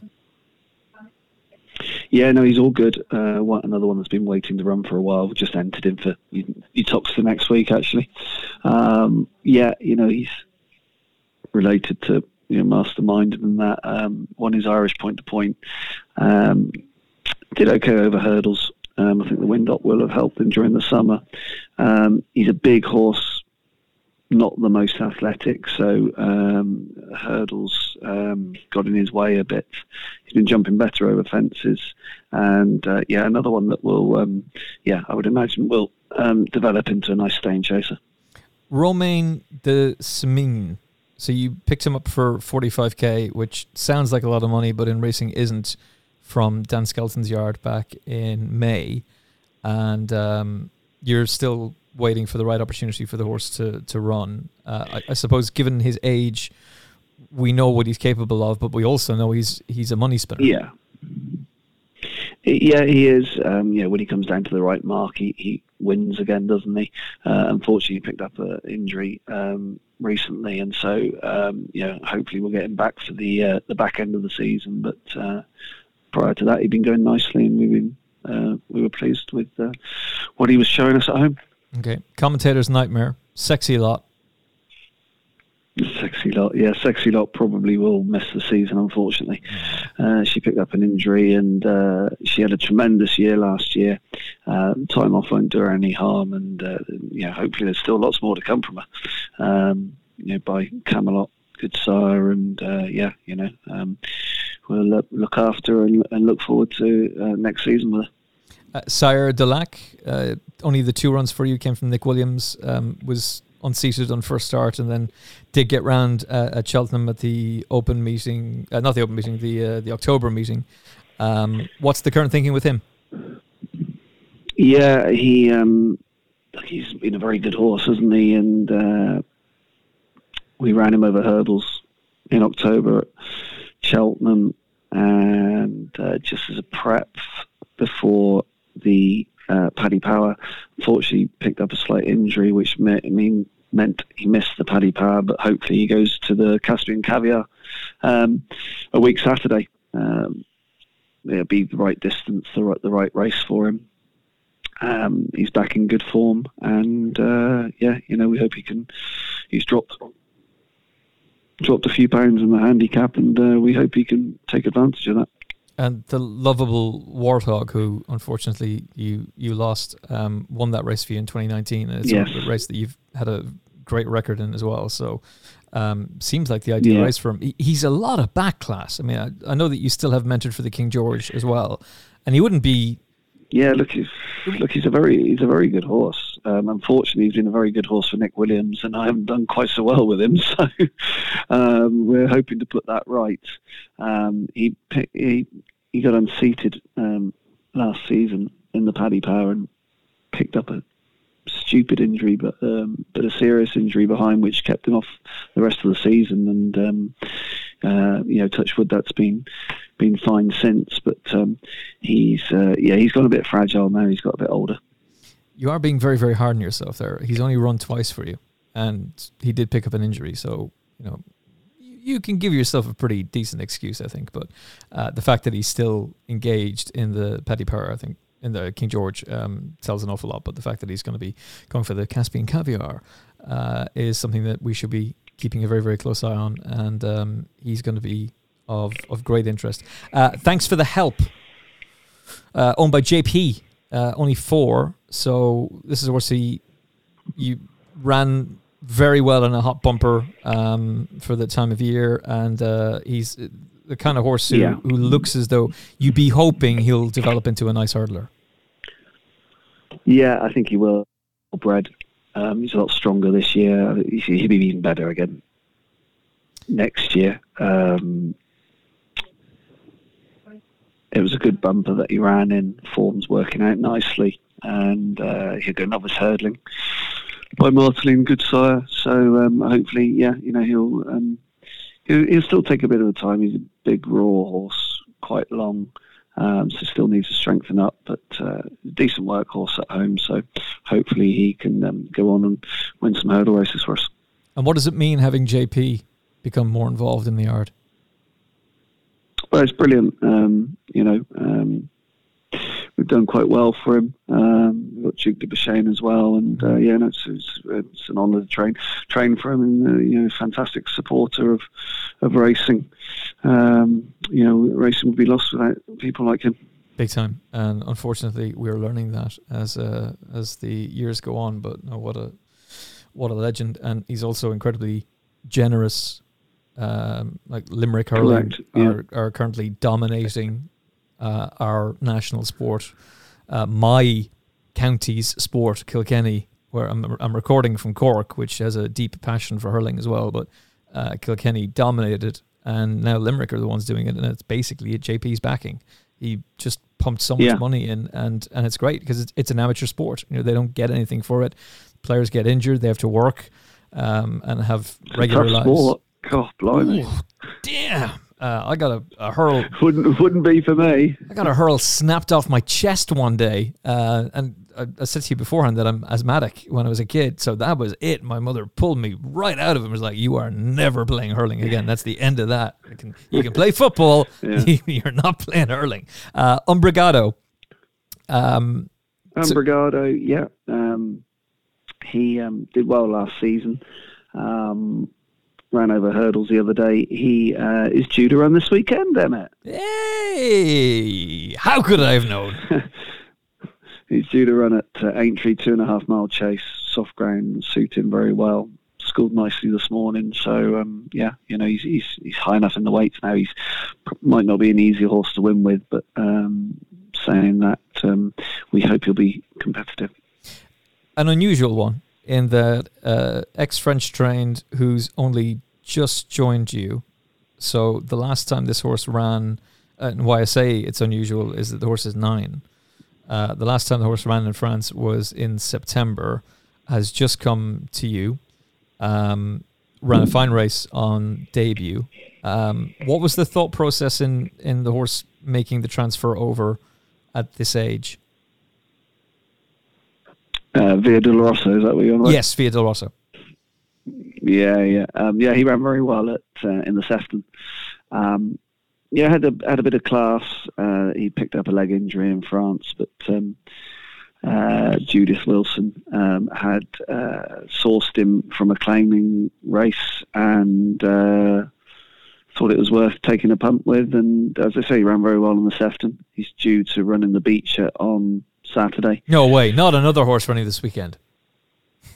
Yeah, no, he's all good. Uh, one, another one that's been waiting to run for a while. Just entered him for Uttoxeter next week, actually. Um, yeah, you know, he's related to you know, Mastermind and that. Um, won his Irish point to point. Um, did okay over hurdles. Um, I think the wind up will have helped him during the summer. Um, he's a big horse, not the most athletic, so um, hurdles um, got in his way a bit. He's been jumping better over fences, and uh, yeah, another one that will, um, yeah, I would imagine will um, develop into a nice staying chaser. Romain de Senam. So you picked him up for 45k, which sounds like a lot of money, but in racing isn't from Dan Skelton's yard back in May, and um, you're still waiting for the right opportunity for the horse to to run. Uh, I, I, suppose, given his age, we know what he's capable of, but we also know he's he's a money spinner. Yeah, yeah, he is. Um, you know, when he comes down to the right mark, he, he wins again, doesn't he? Uh, unfortunately, he picked up an injury um, recently, and so um, you know, hopefully we'll get him back for the uh, the back end of the season. But uh, prior to that, he'd been going nicely, and we've been uh, we were pleased with uh, what he was showing us at home. Okay, commentator's nightmare, sexy lot. Sexy lot, yeah. Sexy lot probably will miss the season. Unfortunately, uh, she picked up an injury, and uh, she had a tremendous year last year. Uh, time off won't do her any harm, and uh, yeah, hopefully there's still lots more to come from her. Um, you know, by Camelot, good sire, and uh, yeah, you know, um, we'll look, look after and, and, look forward to uh, next season with her. Uh, Siruh du Lac, uh, only the two runs for you came from Nick Williams, um, was unseated on first start and then did get round uh, at Cheltenham at the open meeting, uh, not the open meeting, the uh, the October meeting. Um, what's the current thinking with him? Yeah, he um, he's been a very good horse, hasn't he? And uh, we ran him over hurdles in October at Cheltenham, and uh, just as a prep before the uh, Paddy Power, unfortunately picked up a slight injury, which mean meant he missed the Paddy Power, but hopefully he goes to the Caspian Caviar um, a week Saturday. Um, it'll be the right distance, the right, the right race for him. Um, he's back in good form, and uh, yeah, you know, we hope he can. He's dropped dropped a few pounds in the handicap, and uh, we hope he can take advantage of that. And the lovable Warthog, who unfortunately you you lost, um, won that race for you in 2019, and it's yes. a race that you've had a great record in as well. So um, seems like the ideal yeah. race for him. He, he's a lot of back class. I mean, I, I, know that you still have mentored for the King George as well, and he wouldn't be. Yeah, look, he's look, he's a very he's a very good horse. Um, unfortunately, he's been a very good horse for Nick Williams, and I haven't done quite so well with him. [LAUGHS] So um, we're hoping to put that right. Um, he he he got unseated um, last season in the Paddy Power and picked up a stupid injury, but um, but a serious injury behind which kept him off the rest of the season. And um, uh, you know, touchwood, that's been been fine since. But um, he's uh, yeah, he's got a bit fragile now. He's got a bit older. You are being very very hard on yourself there. He's only run twice for you, and he did pick up an injury. So you know, you can give yourself a pretty decent excuse, I think. But uh, the fact that he's still engaged in the Paddy Power, I think, in the King George, um, tells an awful lot. But the fact that he's going to be going for the Caspian Caviar uh, is something that we should be keeping a very, very close eye on. And um, he's going to be of, of great interest. Uh, thanks for the help. Uh, owned by JP, uh, only four. So this is where you ran very well in a hot bumper um, for the time of year, and uh, he's the kind of horse who, yeah. who looks as though you'd be hoping he'll develop into a nice hurdler. Yeah, I think he will. Bred, um, he's a lot stronger this year. He'll be even better again next year. Um, it was a good bumper that he ran in. Form's working out nicely, and uh, he'll go novice hurdling by Martaline Goodsire. So um, hopefully, yeah, you know, he'll, um, he'll, he'll still take a bit of the time. He's a big raw horse, quite long. Um, so still needs to strengthen up, but uh, decent workhorse at home. So hopefully he can um, go on and win some hurdle races for us. And what does it mean having JP become more involved in the yard? Well, it's brilliant. Um, you know, um, we've done quite well for him. Um, we've got Duc de Beauchene as well, and uh, yeah, no, it's, it's, it's, an honour to train train for him, and uh, you know, fantastic supporter of of racing. Um, you know, racing would be lost without people like him. Big time, and unfortunately, we are learning that as uh, as the years go on. But no, what a what a legend, and he's also incredibly generous. Um, like Limerick hurling yeah. are, are currently dominating uh, our national sport. Uh, my county's sport, Kilkenny, where I'm, I'm recording from Cork, which has a deep passion for hurling as well, but uh, Kilkenny dominated, it, and now Limerick are the ones doing it, and it's basically at JP's backing. He just pumped so much yeah. money in, and and it's great because it's, it's an amateur sport. You know, they don't get anything for it. Players get injured, they have to work um, and have regular lives. Sport. God, blimey. Ooh, damn. Uh, I got a, a, hurl. Wouldn't wouldn't be for me. I got a hurl snapped off my chest one day, uh, and I, I, said to you beforehand that I'm asthmatic when I was a kid, so that was it. My mother pulled me right out of it. and Was like, "You are never playing hurling again. That's the end of that. You can, you can play football. [LAUGHS] [LAUGHS] You're not playing hurling." Uh, Umbrigado. Um, Umbrigado, so, yeah. Um, he um, did well last season. Um, ran over hurdles the other day. He uh, is due to run this weekend, Emmet. Hey! How could I have known? [LAUGHS] He's due to run at uh, Aintree, two and a half mile chase, soft ground, suit him very well. Schooled nicely this morning, so um, yeah, you know he's, he's he's high enough in the weights now. He's might not be an easy horse to win with, but um, saying that um, we hope he'll be competitive. An unusual one in that uh, ex French trained who's only just joined you. So the last time this horse ran, and why I say it's unusual is that the horse is nine. Uh, the last time the horse ran in France was in September, has just come to you, um, ran a fine race on debut. Um, what was the thought process in, in the horse making the transfer over at this age? Uh, Via Dolorosa, is that what you're on? Yes, Via Dolorosa. Yeah, yeah, um, yeah. He ran very well at uh, in the Sefton. Um, yeah, had a had a bit of class. Uh, he picked up a leg injury in France, but um, uh, Judith Wilson um, had uh, sourced him from a claiming race and uh, thought it was worth taking a punt with. And as I say, he ran very well in the Sefton. He's due to run in the Becher on Saturday. No way, not another horse running this weekend.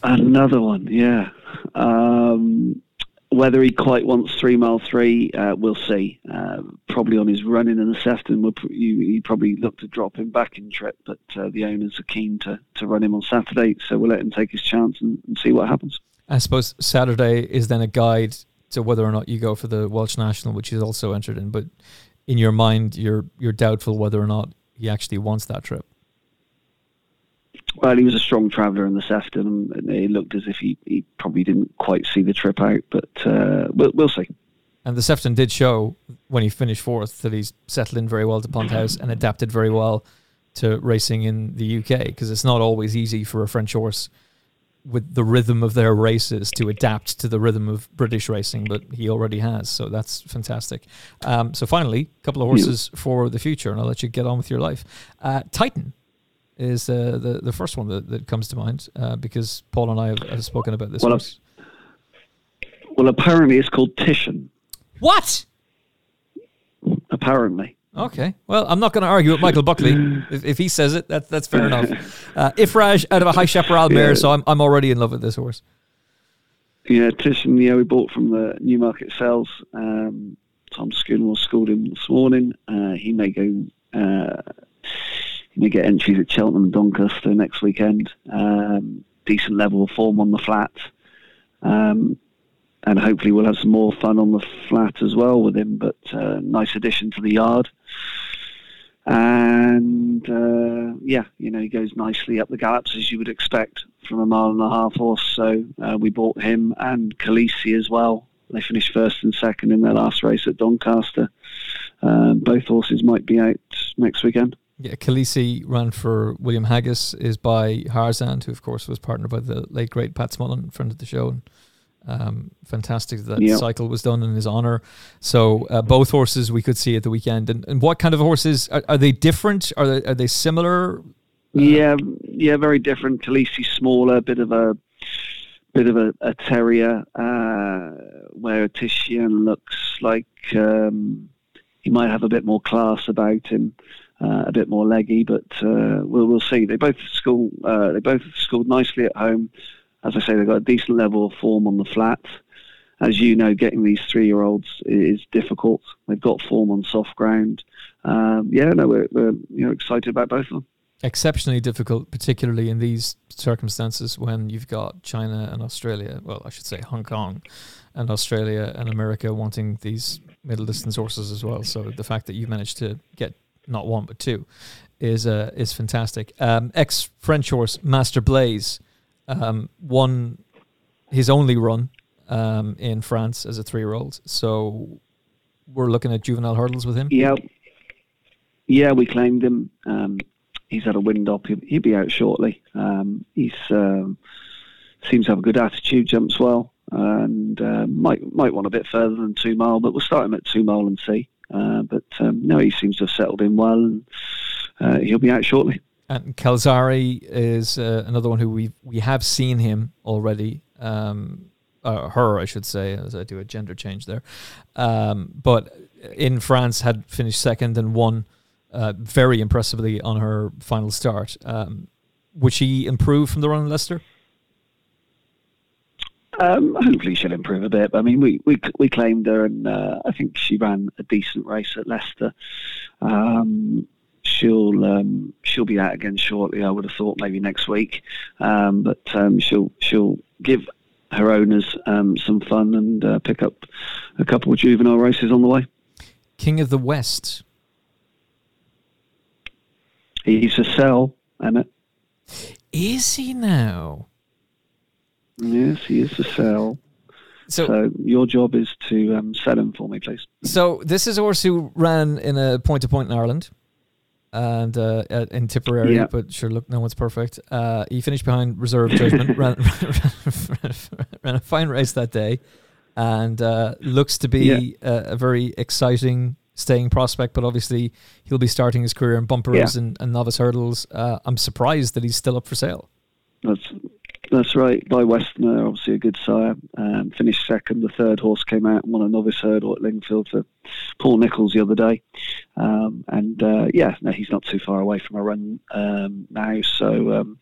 Another one, yeah. Um, whether he quite wants three mile three, uh, we'll see. Uh, probably on his running in the Sefton, we'll pr- you, you probably look to drop him back in trip, but uh, the owners are keen to, to run him on Saturday, so we'll let him take his chance and, and see what happens. I suppose Saturday is then a guide to whether or not you go for the Welsh National, which he's also entered in. But in your mind, you're you're doubtful whether or not he actually wants that trip. Well, he was a strong traveller in the Sefton, and it looked as if he, he probably didn't quite see the trip out, but uh, we'll, we'll see. And the Sefton did show when he finished fourth that he's settled in very well to Pond House and adapted very well to racing in the UK because it's not always easy for a French horse with the rhythm of their races to adapt to the rhythm of British racing, but he already has, so that's fantastic. Um, so finally, a couple of horses for the future, and I'll let you get on with your life. Uh, Titan is uh, the the first one that, that comes to mind uh, because Paul and I have, have spoken about this. Well, well, apparently it's called Titian. What? Apparently. Okay. Well, I'm not going to argue with Michael Buckley. [LAUGHS] if, if he says it, that, that's fair enough. [LAUGHS] Uh, Iffraaj out of a High Chaparral mare, yeah. so I'm, I'm already in love with this horse. Yeah, Titian, yeah, we bought from the Newmarket Sales. Um, Tom Schoonwell schooled him this morning. Uh, he may go, uh, may get entries at Cheltenham and Doncaster next weekend. Um, decent level of form on the flat. Um, and hopefully we'll have some more fun on the flat as well with him. But uh, nice addition to the yard. And uh, yeah, you know, he goes nicely up the gallops as you would expect from a mile and a half horse. So uh, we bought him and Khaleesi as well. They finished first and second in their last race at Doncaster. Um, both horses might be out next weekend. Yeah, Khaleesi ran for William Haggas, is by Harzand, who of course was partnered by the late great Pat Smullen, friend of the show, and Um, fantastic that yep. cycle was done in his honor. So uh, both horses we could see at the weekend. And, and what kind of horses are, are they different? Are they, are they similar? Uh, yeah, yeah, very different. Khaleesi's smaller, bit of a bit of a, a terrier, uh, where Titian looks like um, he might have a bit more class about him, uh, a bit more leggy. But uh, we'll we'll see. They both school. Uh, they both schooled nicely at home. As I say, they've got a decent level of form on the flat. As you know, getting these three-year-olds is difficult. They've got form on soft ground. Um, yeah, no, we're, we're you know excited about both of them exceptionally difficult, particularly in these circumstances when you've got China and Australia, well, I should say Hong Kong and Australia and America wanting these middle distance horses as well. So the fact that you've managed to get not one but two is uh, is fantastic. Um, Ex French horse Master Blaze um, won his only run um, in France as a three year old. So we're looking at juvenile hurdles with him. Yeah, yeah, we claimed him. Um, he's had a wind up. He'll, he'll be out shortly. Um, he's um, seems to have a good attitude, jumps well, and uh, might might want a bit further than two mile, but we'll start him at two mile and see. Uh, but um, no, he seems to have settled in well, and uh, he'll be out shortly. And Calzari is uh, another one who we we have seen him already. Um, uh, her, I should say, as I do a gender change there. Um, but in France, had finished second and won uh, very impressively on her final start. Um, would she improve from the run in Leicester? Um, hopefully she'll improve a bit. I mean, we we, we claimed her, and uh, I think she ran a decent race at Leicester. Um, she'll um, she'll be out again shortly. I would have thought maybe next week, um, but um, she'll she'll give her owners um, some fun and uh, pick up a couple of juvenile races on the way. King of the West. He's a sell, Emmet. Is he now? Yes, he is a sell. So, so, your job is to um, sell him for me, please. So this is a horse who ran in a point to point in Ireland and uh, in Tipperary, yeah. but sure, look, no one's perfect. Uh, he finished behind Reserve Judgment, [LAUGHS] ran, ran, [LAUGHS] ran, a fine race that day, and uh, looks to be yeah. a, a, very exciting staying prospect, but obviously he'll be starting his career in bumpers yeah. and, and, novice hurdles. Uh, I'm surprised that he's still up for sale. That's that's right. By Westerner, obviously a good sire. Um, finished second. The third horse came out and won a novice hurdle at Lingfield for Paul Nicholls the other day. Um, and uh, yeah, no, he's not too far away from a run um, now. So um,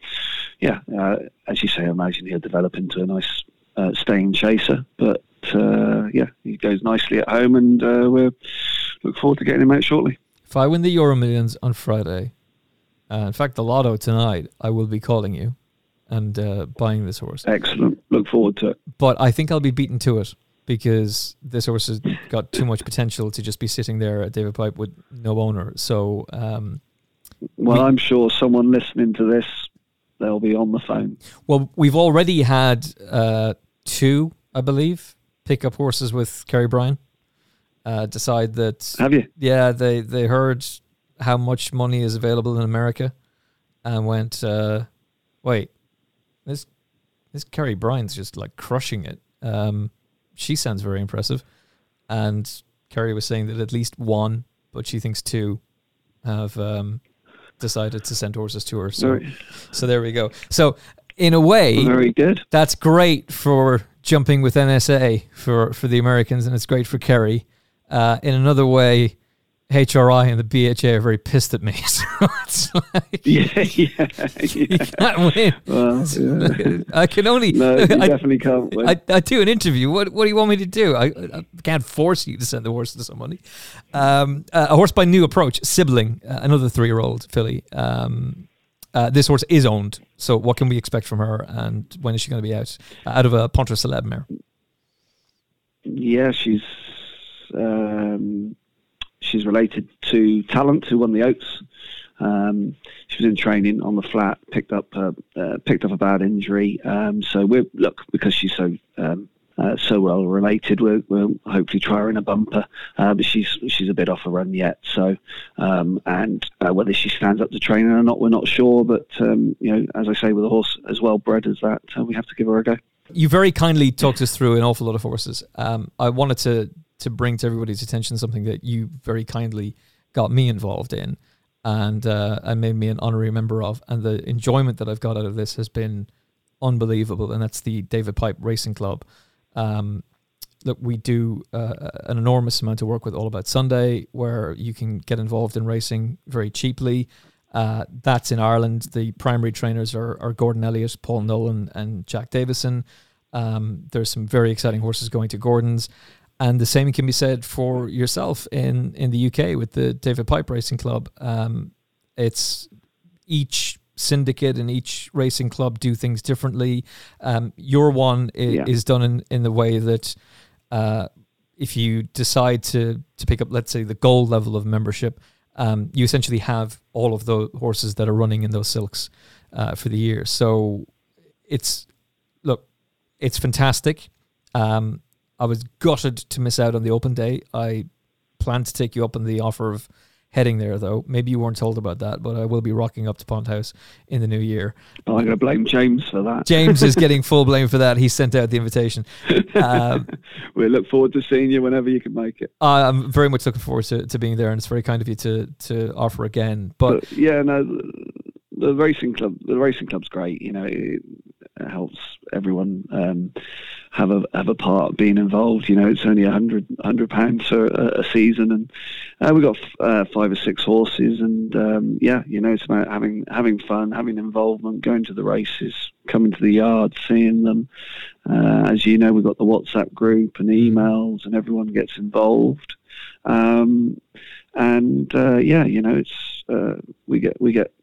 yeah, uh, as you say, I imagine he'll develop into a nice uh, staying chaser. But uh, yeah, he goes nicely at home, and uh, we're look forward to getting him out shortly. If I win the Euro Millions on Friday, uh, in fact, the lotto tonight, I will be calling you and uh, buying this horse. Excellent. Look forward to it. But I think I'll be beaten to it because this horse has got too much potential to just be sitting there at David Pipe with no owner. So, um, well, we, I'm sure someone listening to this, they'll be on the phone. Well, we've already had uh, two, I believe, pick up horses with Keri Brion uh, decide that. Have you? Yeah, they they heard how much money is available in America, and went, uh, wait, this this Keri Brion's just like crushing it. Um, she sounds very impressive, and Keri was saying that at least one, but she thinks two, have um, decided to send horses to her. So, so there we go. So in a way, very good. That's great for jumping with NSA for for the Americans, and it's great for Keri. Uh, in another way, HRI and the BHA are very pissed at me. [LAUGHS] So it's like, yeah, yeah, yeah. you can't win. Well, yeah. I can only. No, you I, definitely can't win. I, I do an interview. What What do you want me to do? I, I can't force you to send the horse to somebody. Um, uh, a horse by New Approach, Sibling, uh, another three year old filly. Um, uh, this horse is owned. So what can we expect from her, and when is she going to be out? Uh, out of a Peintre Celebre mare. Yeah, she's um, she's related to Talent, who won the Oaks. Um, she was in training on the flat, picked up uh, uh, picked up a bad injury. Um, so we're look because she's so um, uh, so well related. We'll, we'll, hopefully try her in a bumper, uh, but she's she's a bit off a run yet. So um, and uh, whether she stands up to training or not, we're not sure. But um, you know, as I say, with a horse as well bred as that, uh, we have to give her a go. You very kindly talked us through an awful lot of horses. Um, I wanted to to bring to everybody's attention something that you very kindly got me involved in, and uh, and made me an honorary member of. And the enjoyment that I've got out of this has been unbelievable. And that's the David Pipe Racing Club. Um, look, we do uh, an enormous amount of work with All About Sunday, where you can get involved in racing very cheaply. Uh, that's in Ireland. The primary trainers are, are Gordon Elliott, Paul Nolan, and Jack Davison. Um, there's some very exciting horses going to Gordon's. And the same can be said for yourself in, in the UK with the David Pipe Racing Club. Um, it's each syndicate and each racing club do things differently. Um, your one is, yeah. is, done in, in the way that uh, if you decide to to pick up, let's say, the gold level of membership, um, you essentially have all of the horses that are running in those silks uh, for the year. So it's look, it's fantastic. Um, I was gutted to miss out on the open day. I plan to take you up on the offer of heading there, though. Maybe you weren't told about that, but I will be rocking up to Pond House in the new year. Oh, I'm going to blame James for that. James is [LAUGHS] getting full blame for that. He sent out the invitation. Um, [LAUGHS] we look forward to seeing you whenever you can make it. I'm very much looking forward to, to being there, and it's very kind of you to to offer again. But, but yeah, no, the racing club, the racing club's great. You know, it, helps everyone um, have a have a part being involved. You know, it's only a hundred hundred pounds for a, a, season, and uh, we've got uh, five or six horses, and um, yeah, you know, it's about having having fun, having involvement, going to the races, coming to the yard, seeing them. Uh, as you know, we've got the WhatsApp group and mm. emails, and everyone gets involved. Um, and uh, yeah, you know, it's uh, we get we get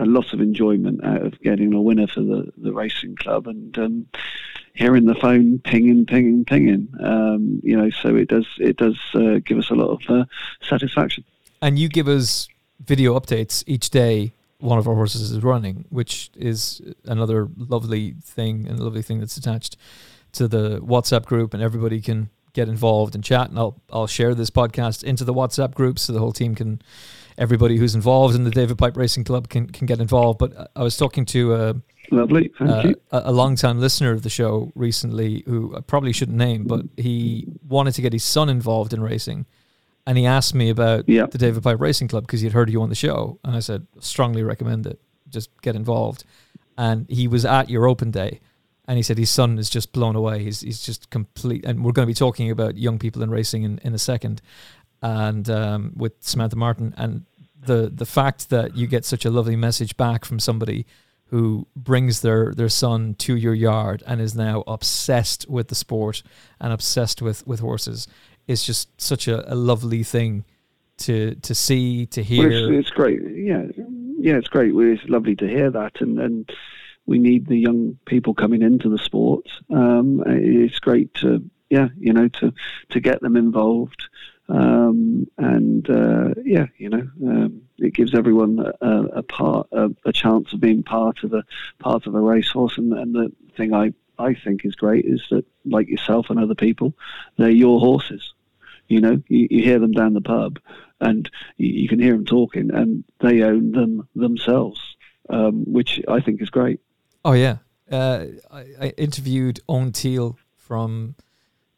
a lot of enjoyment out of getting a winner for the, the racing club and um, hearing the phone pinging, pinging, pinging. Um, you know, so it does it does uh, give us a lot of uh, satisfaction. And you give us video updates each day. One of our horses is running, which is another lovely thing and a lovely thing that's attached to the WhatsApp group, and everybody can get involved and chat. And I'll I'll share this podcast into the WhatsApp group so the whole team can everybody who's involved in the David Pipe Racing Club can, can get involved. But I was talking to a, lovely, uh, a, a long time listener of the show recently, who I probably shouldn't name, but he wanted to get his son involved in racing, and he asked me about the David Pipe Racing Club because he'd heard you on the show, and I said strongly recommend it. Just get involved. And he was at your open day, and he said his son is just blown away. He's he's just complete. And we're going to be talking about young people in racing in, in a second, and um, with Samantha Martin, and the the fact that you get such a lovely message back from somebody who brings their their son to your yard and is now obsessed with the sport and obsessed with with horses is just such a, a lovely thing to to see to hear. Well, it's, it's, great, yeah, yeah, it's great. It's lovely to hear that, and and we need the young people coming into the sport. Um, it's great to yeah, you know, to to get them involved. Um, and uh, yeah, you know, um, it gives everyone a, a part, a, a, chance of being part of a part of a racehorse. And, and the thing I I think is great is that, like yourself and other people, they're your horses. You know, you, you hear them down the pub, and you, you, can hear them talking, and they own them themselves, um, which I think is great. Oh yeah, uh, I, I interviewed Owen Teale from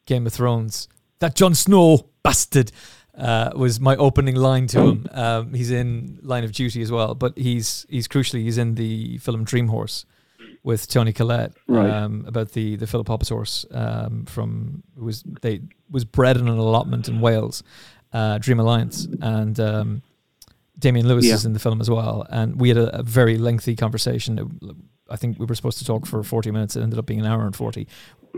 Game of Thrones. That Jon Snow bastard uh, was my opening line to him. Um, he's in Line of Duty as well, but he's he's crucially he's in the film Dream Horse with Toni Collette right. um, about the the Philip Hobbs horse um, from was they was bred in an allotment in Wales, uh, Dream Alliance, and um, Damian Lewis yeah. is in the film as well. And we had a, a very lengthy conversation. I think we were supposed to talk for 40 minutes. It ended up being an hour and 40.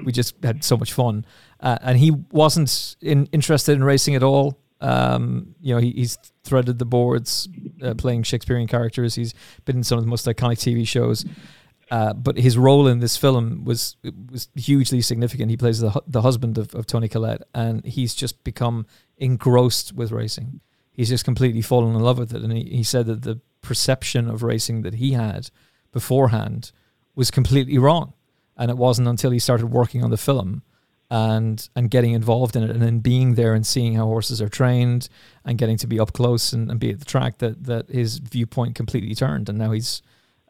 We just had so much fun. Uh, and he wasn't in, interested in racing at all. Um, you know, he, he's threaded the boards uh, playing Shakespearean characters. He's been in some of the most iconic TV shows. Uh, but his role in this film was was hugely significant. He plays the the husband of, of Toni Collette, and he's just become engrossed with racing. He's just completely fallen in love with it. And he, he said that the perception of racing that he had beforehand was completely wrong. And it wasn't until he started working on the film and and getting involved in it and then being there and seeing how horses are trained and getting to be up close and, and be at the track that that his viewpoint completely turned and now he's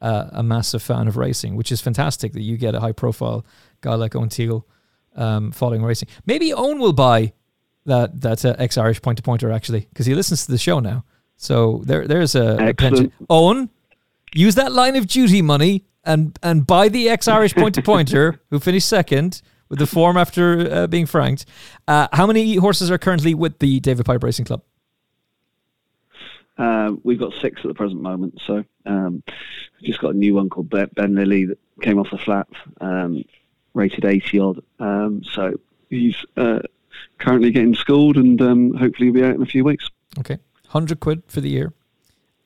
uh, a massive fan of racing, which is fantastic that you get a high profile guy like Owen um, following racing. Maybe Owen will buy that that uh, ex Irish point to pointer actually because he listens to the show now. So there there's a, a pension. Owen, use that line of duty money and and buy the ex Irish point to pointer [LAUGHS] who finished second with the form after uh, being franked. Uh, how many horses are currently with the David Pipe Racing Club? Uh, we've got six at the present moment. So um, we've just got a new one called Ben Lilly that came off the flat, um, rated 80 odd. Um, so he's uh, currently getting schooled and um, hopefully he'll be out in a few weeks. Okay. 100 quid for the year.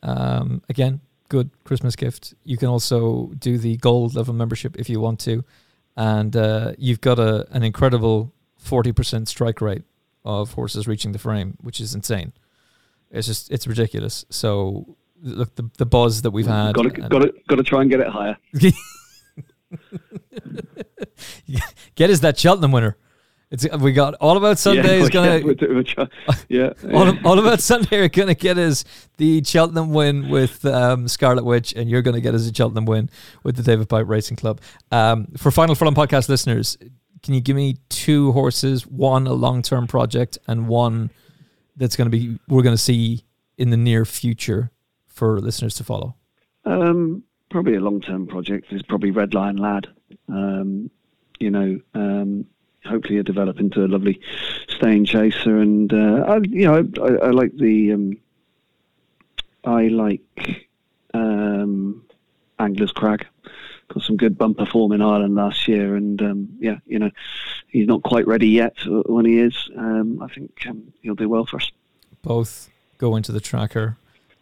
Um, again, good Christmas gift. You can also do the gold level membership if you want to. And uh, you've got a, an incredible 40% strike rate of horses reaching the frame, which is insane. It's just it's ridiculous. So look, the the buzz that we've had. Got to got to got to try and get it higher. [LAUGHS] get us that Cheltenham winner. It's we got all about Sunday [LAUGHS] yeah, is gonna yeah, [LAUGHS] yeah. all, all, about Sunday are gonna get us the Cheltenham win with um, Scarlet Witch, and you're gonna get us a Cheltenham win with the David Pipe Racing Club. Um, for Final Furlong podcast listeners, can you give me two horses, one a long term project and one that's going to be we're going to see in the near future for listeners to follow? Um, probably a long term project is probably Red Lion Lad. Um, you know, um, hopefully he'll develop into a lovely staying chaser. And uh, I, you know, I, I like the um, I like um, Angler's Crag got some good bumper form in Ireland last year, and um, yeah, you know, he's not quite ready yet. When he is, um, I think um, he'll do well for us. Both go into the tracker.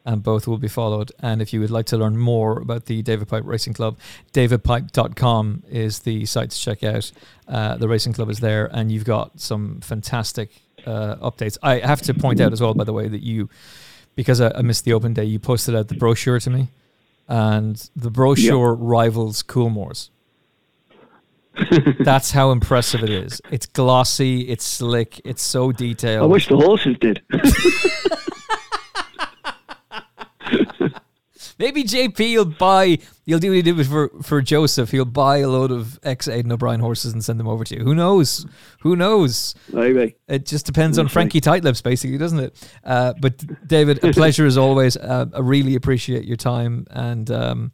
And both will be followed. And if you would like to learn more about the David Pipe Racing Club, davidpipe.com is the site to check out. Uh, the racing club is there, and you've got some fantastic uh, updates. I have to point out as well, by the way, that you, because I, I missed the open day, you posted out the brochure to me and the brochure yep. rivals Coolmore's. [LAUGHS] That's how impressive it is. It's glossy, it's slick, it's so detailed. I wish the horses did. [LAUGHS] Maybe JP will buy. He'll do what he did for for Joseph. He'll buy a load of ex Aidan O'Brien horses and send them over to you. Who knows? Who knows? Maybe it just depends on Frankie Tightlips, basically, doesn't it? Uh, but David, a pleasure as always. Uh, I really appreciate your time and. Um,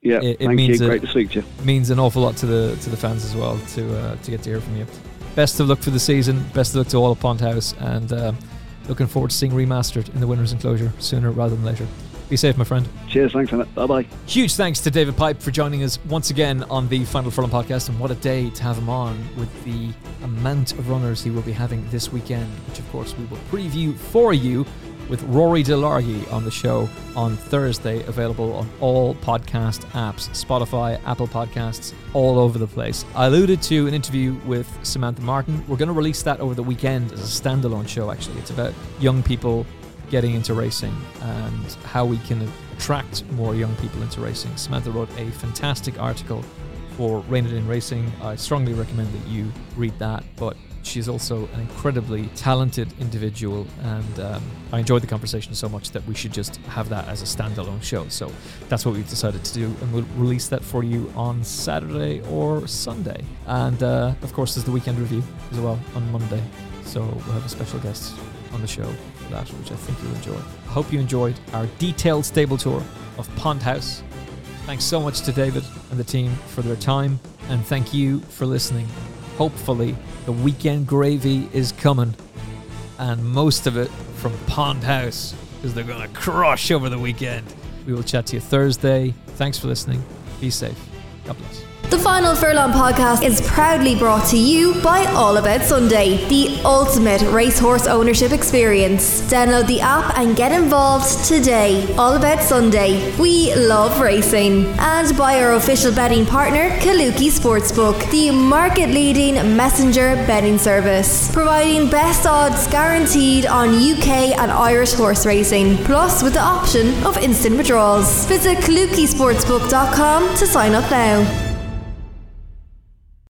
yeah, it, it means you. Great a, to speak to you. Means an awful lot to the to the fans as well to uh, to get to hear from you. Best of luck for the season. Best of luck to all of Pond House, and uh, looking forward to seeing Remastered in the winners' enclosure sooner rather than later. Be safe, my friend. Cheers. Thanks, Emmet. Bye bye. Huge thanks to David Pipe for joining us once again on the Final Furlong podcast. And what a day to have him on with the amount of runners he will be having this weekend, which, of course, we will preview for you with Rory Delargy on the show on Thursday, available on all podcast apps Spotify, Apple Podcasts, all over the place. I alluded to an interview with Samantha Martin. We're going to release that over the weekend as a standalone show, actually. It's about young people getting into racing and how we can attract more young people into racing. Samantha wrote a fantastic article for Rein It In Racing. I strongly recommend that you read that, but she's also an incredibly talented individual, and um, I enjoyed the conversation so much that we should just have that as a standalone show. So that's what we've decided to do, and we'll release that for you on Saturday or Sunday. And uh, of course, there's the weekend review as well on Monday. So we'll have a special guest on the show that, which I think you'll enjoy. I hope you enjoyed our detailed stable tour of Pond House. Thanks so much to David and the team for their time, and thank you for listening. Hopefully, the weekend gravy is coming, and most of it from Pond House, because they're going to crush over the weekend. We will chat to you Thursday. Thanks for listening. Be safe. God bless. The Final Furlong podcast is proudly brought to you by All About Sunday, the ultimate racehorse ownership experience. Download the app and get involved today. All About Sunday. We love racing. And by our official betting partner, Kalooki Sportsbook, the market leading messenger betting service, providing best odds guaranteed on UK and Irish horse racing, plus with the option of instant withdrawals. Visit kalookisportsbook.com to sign up now.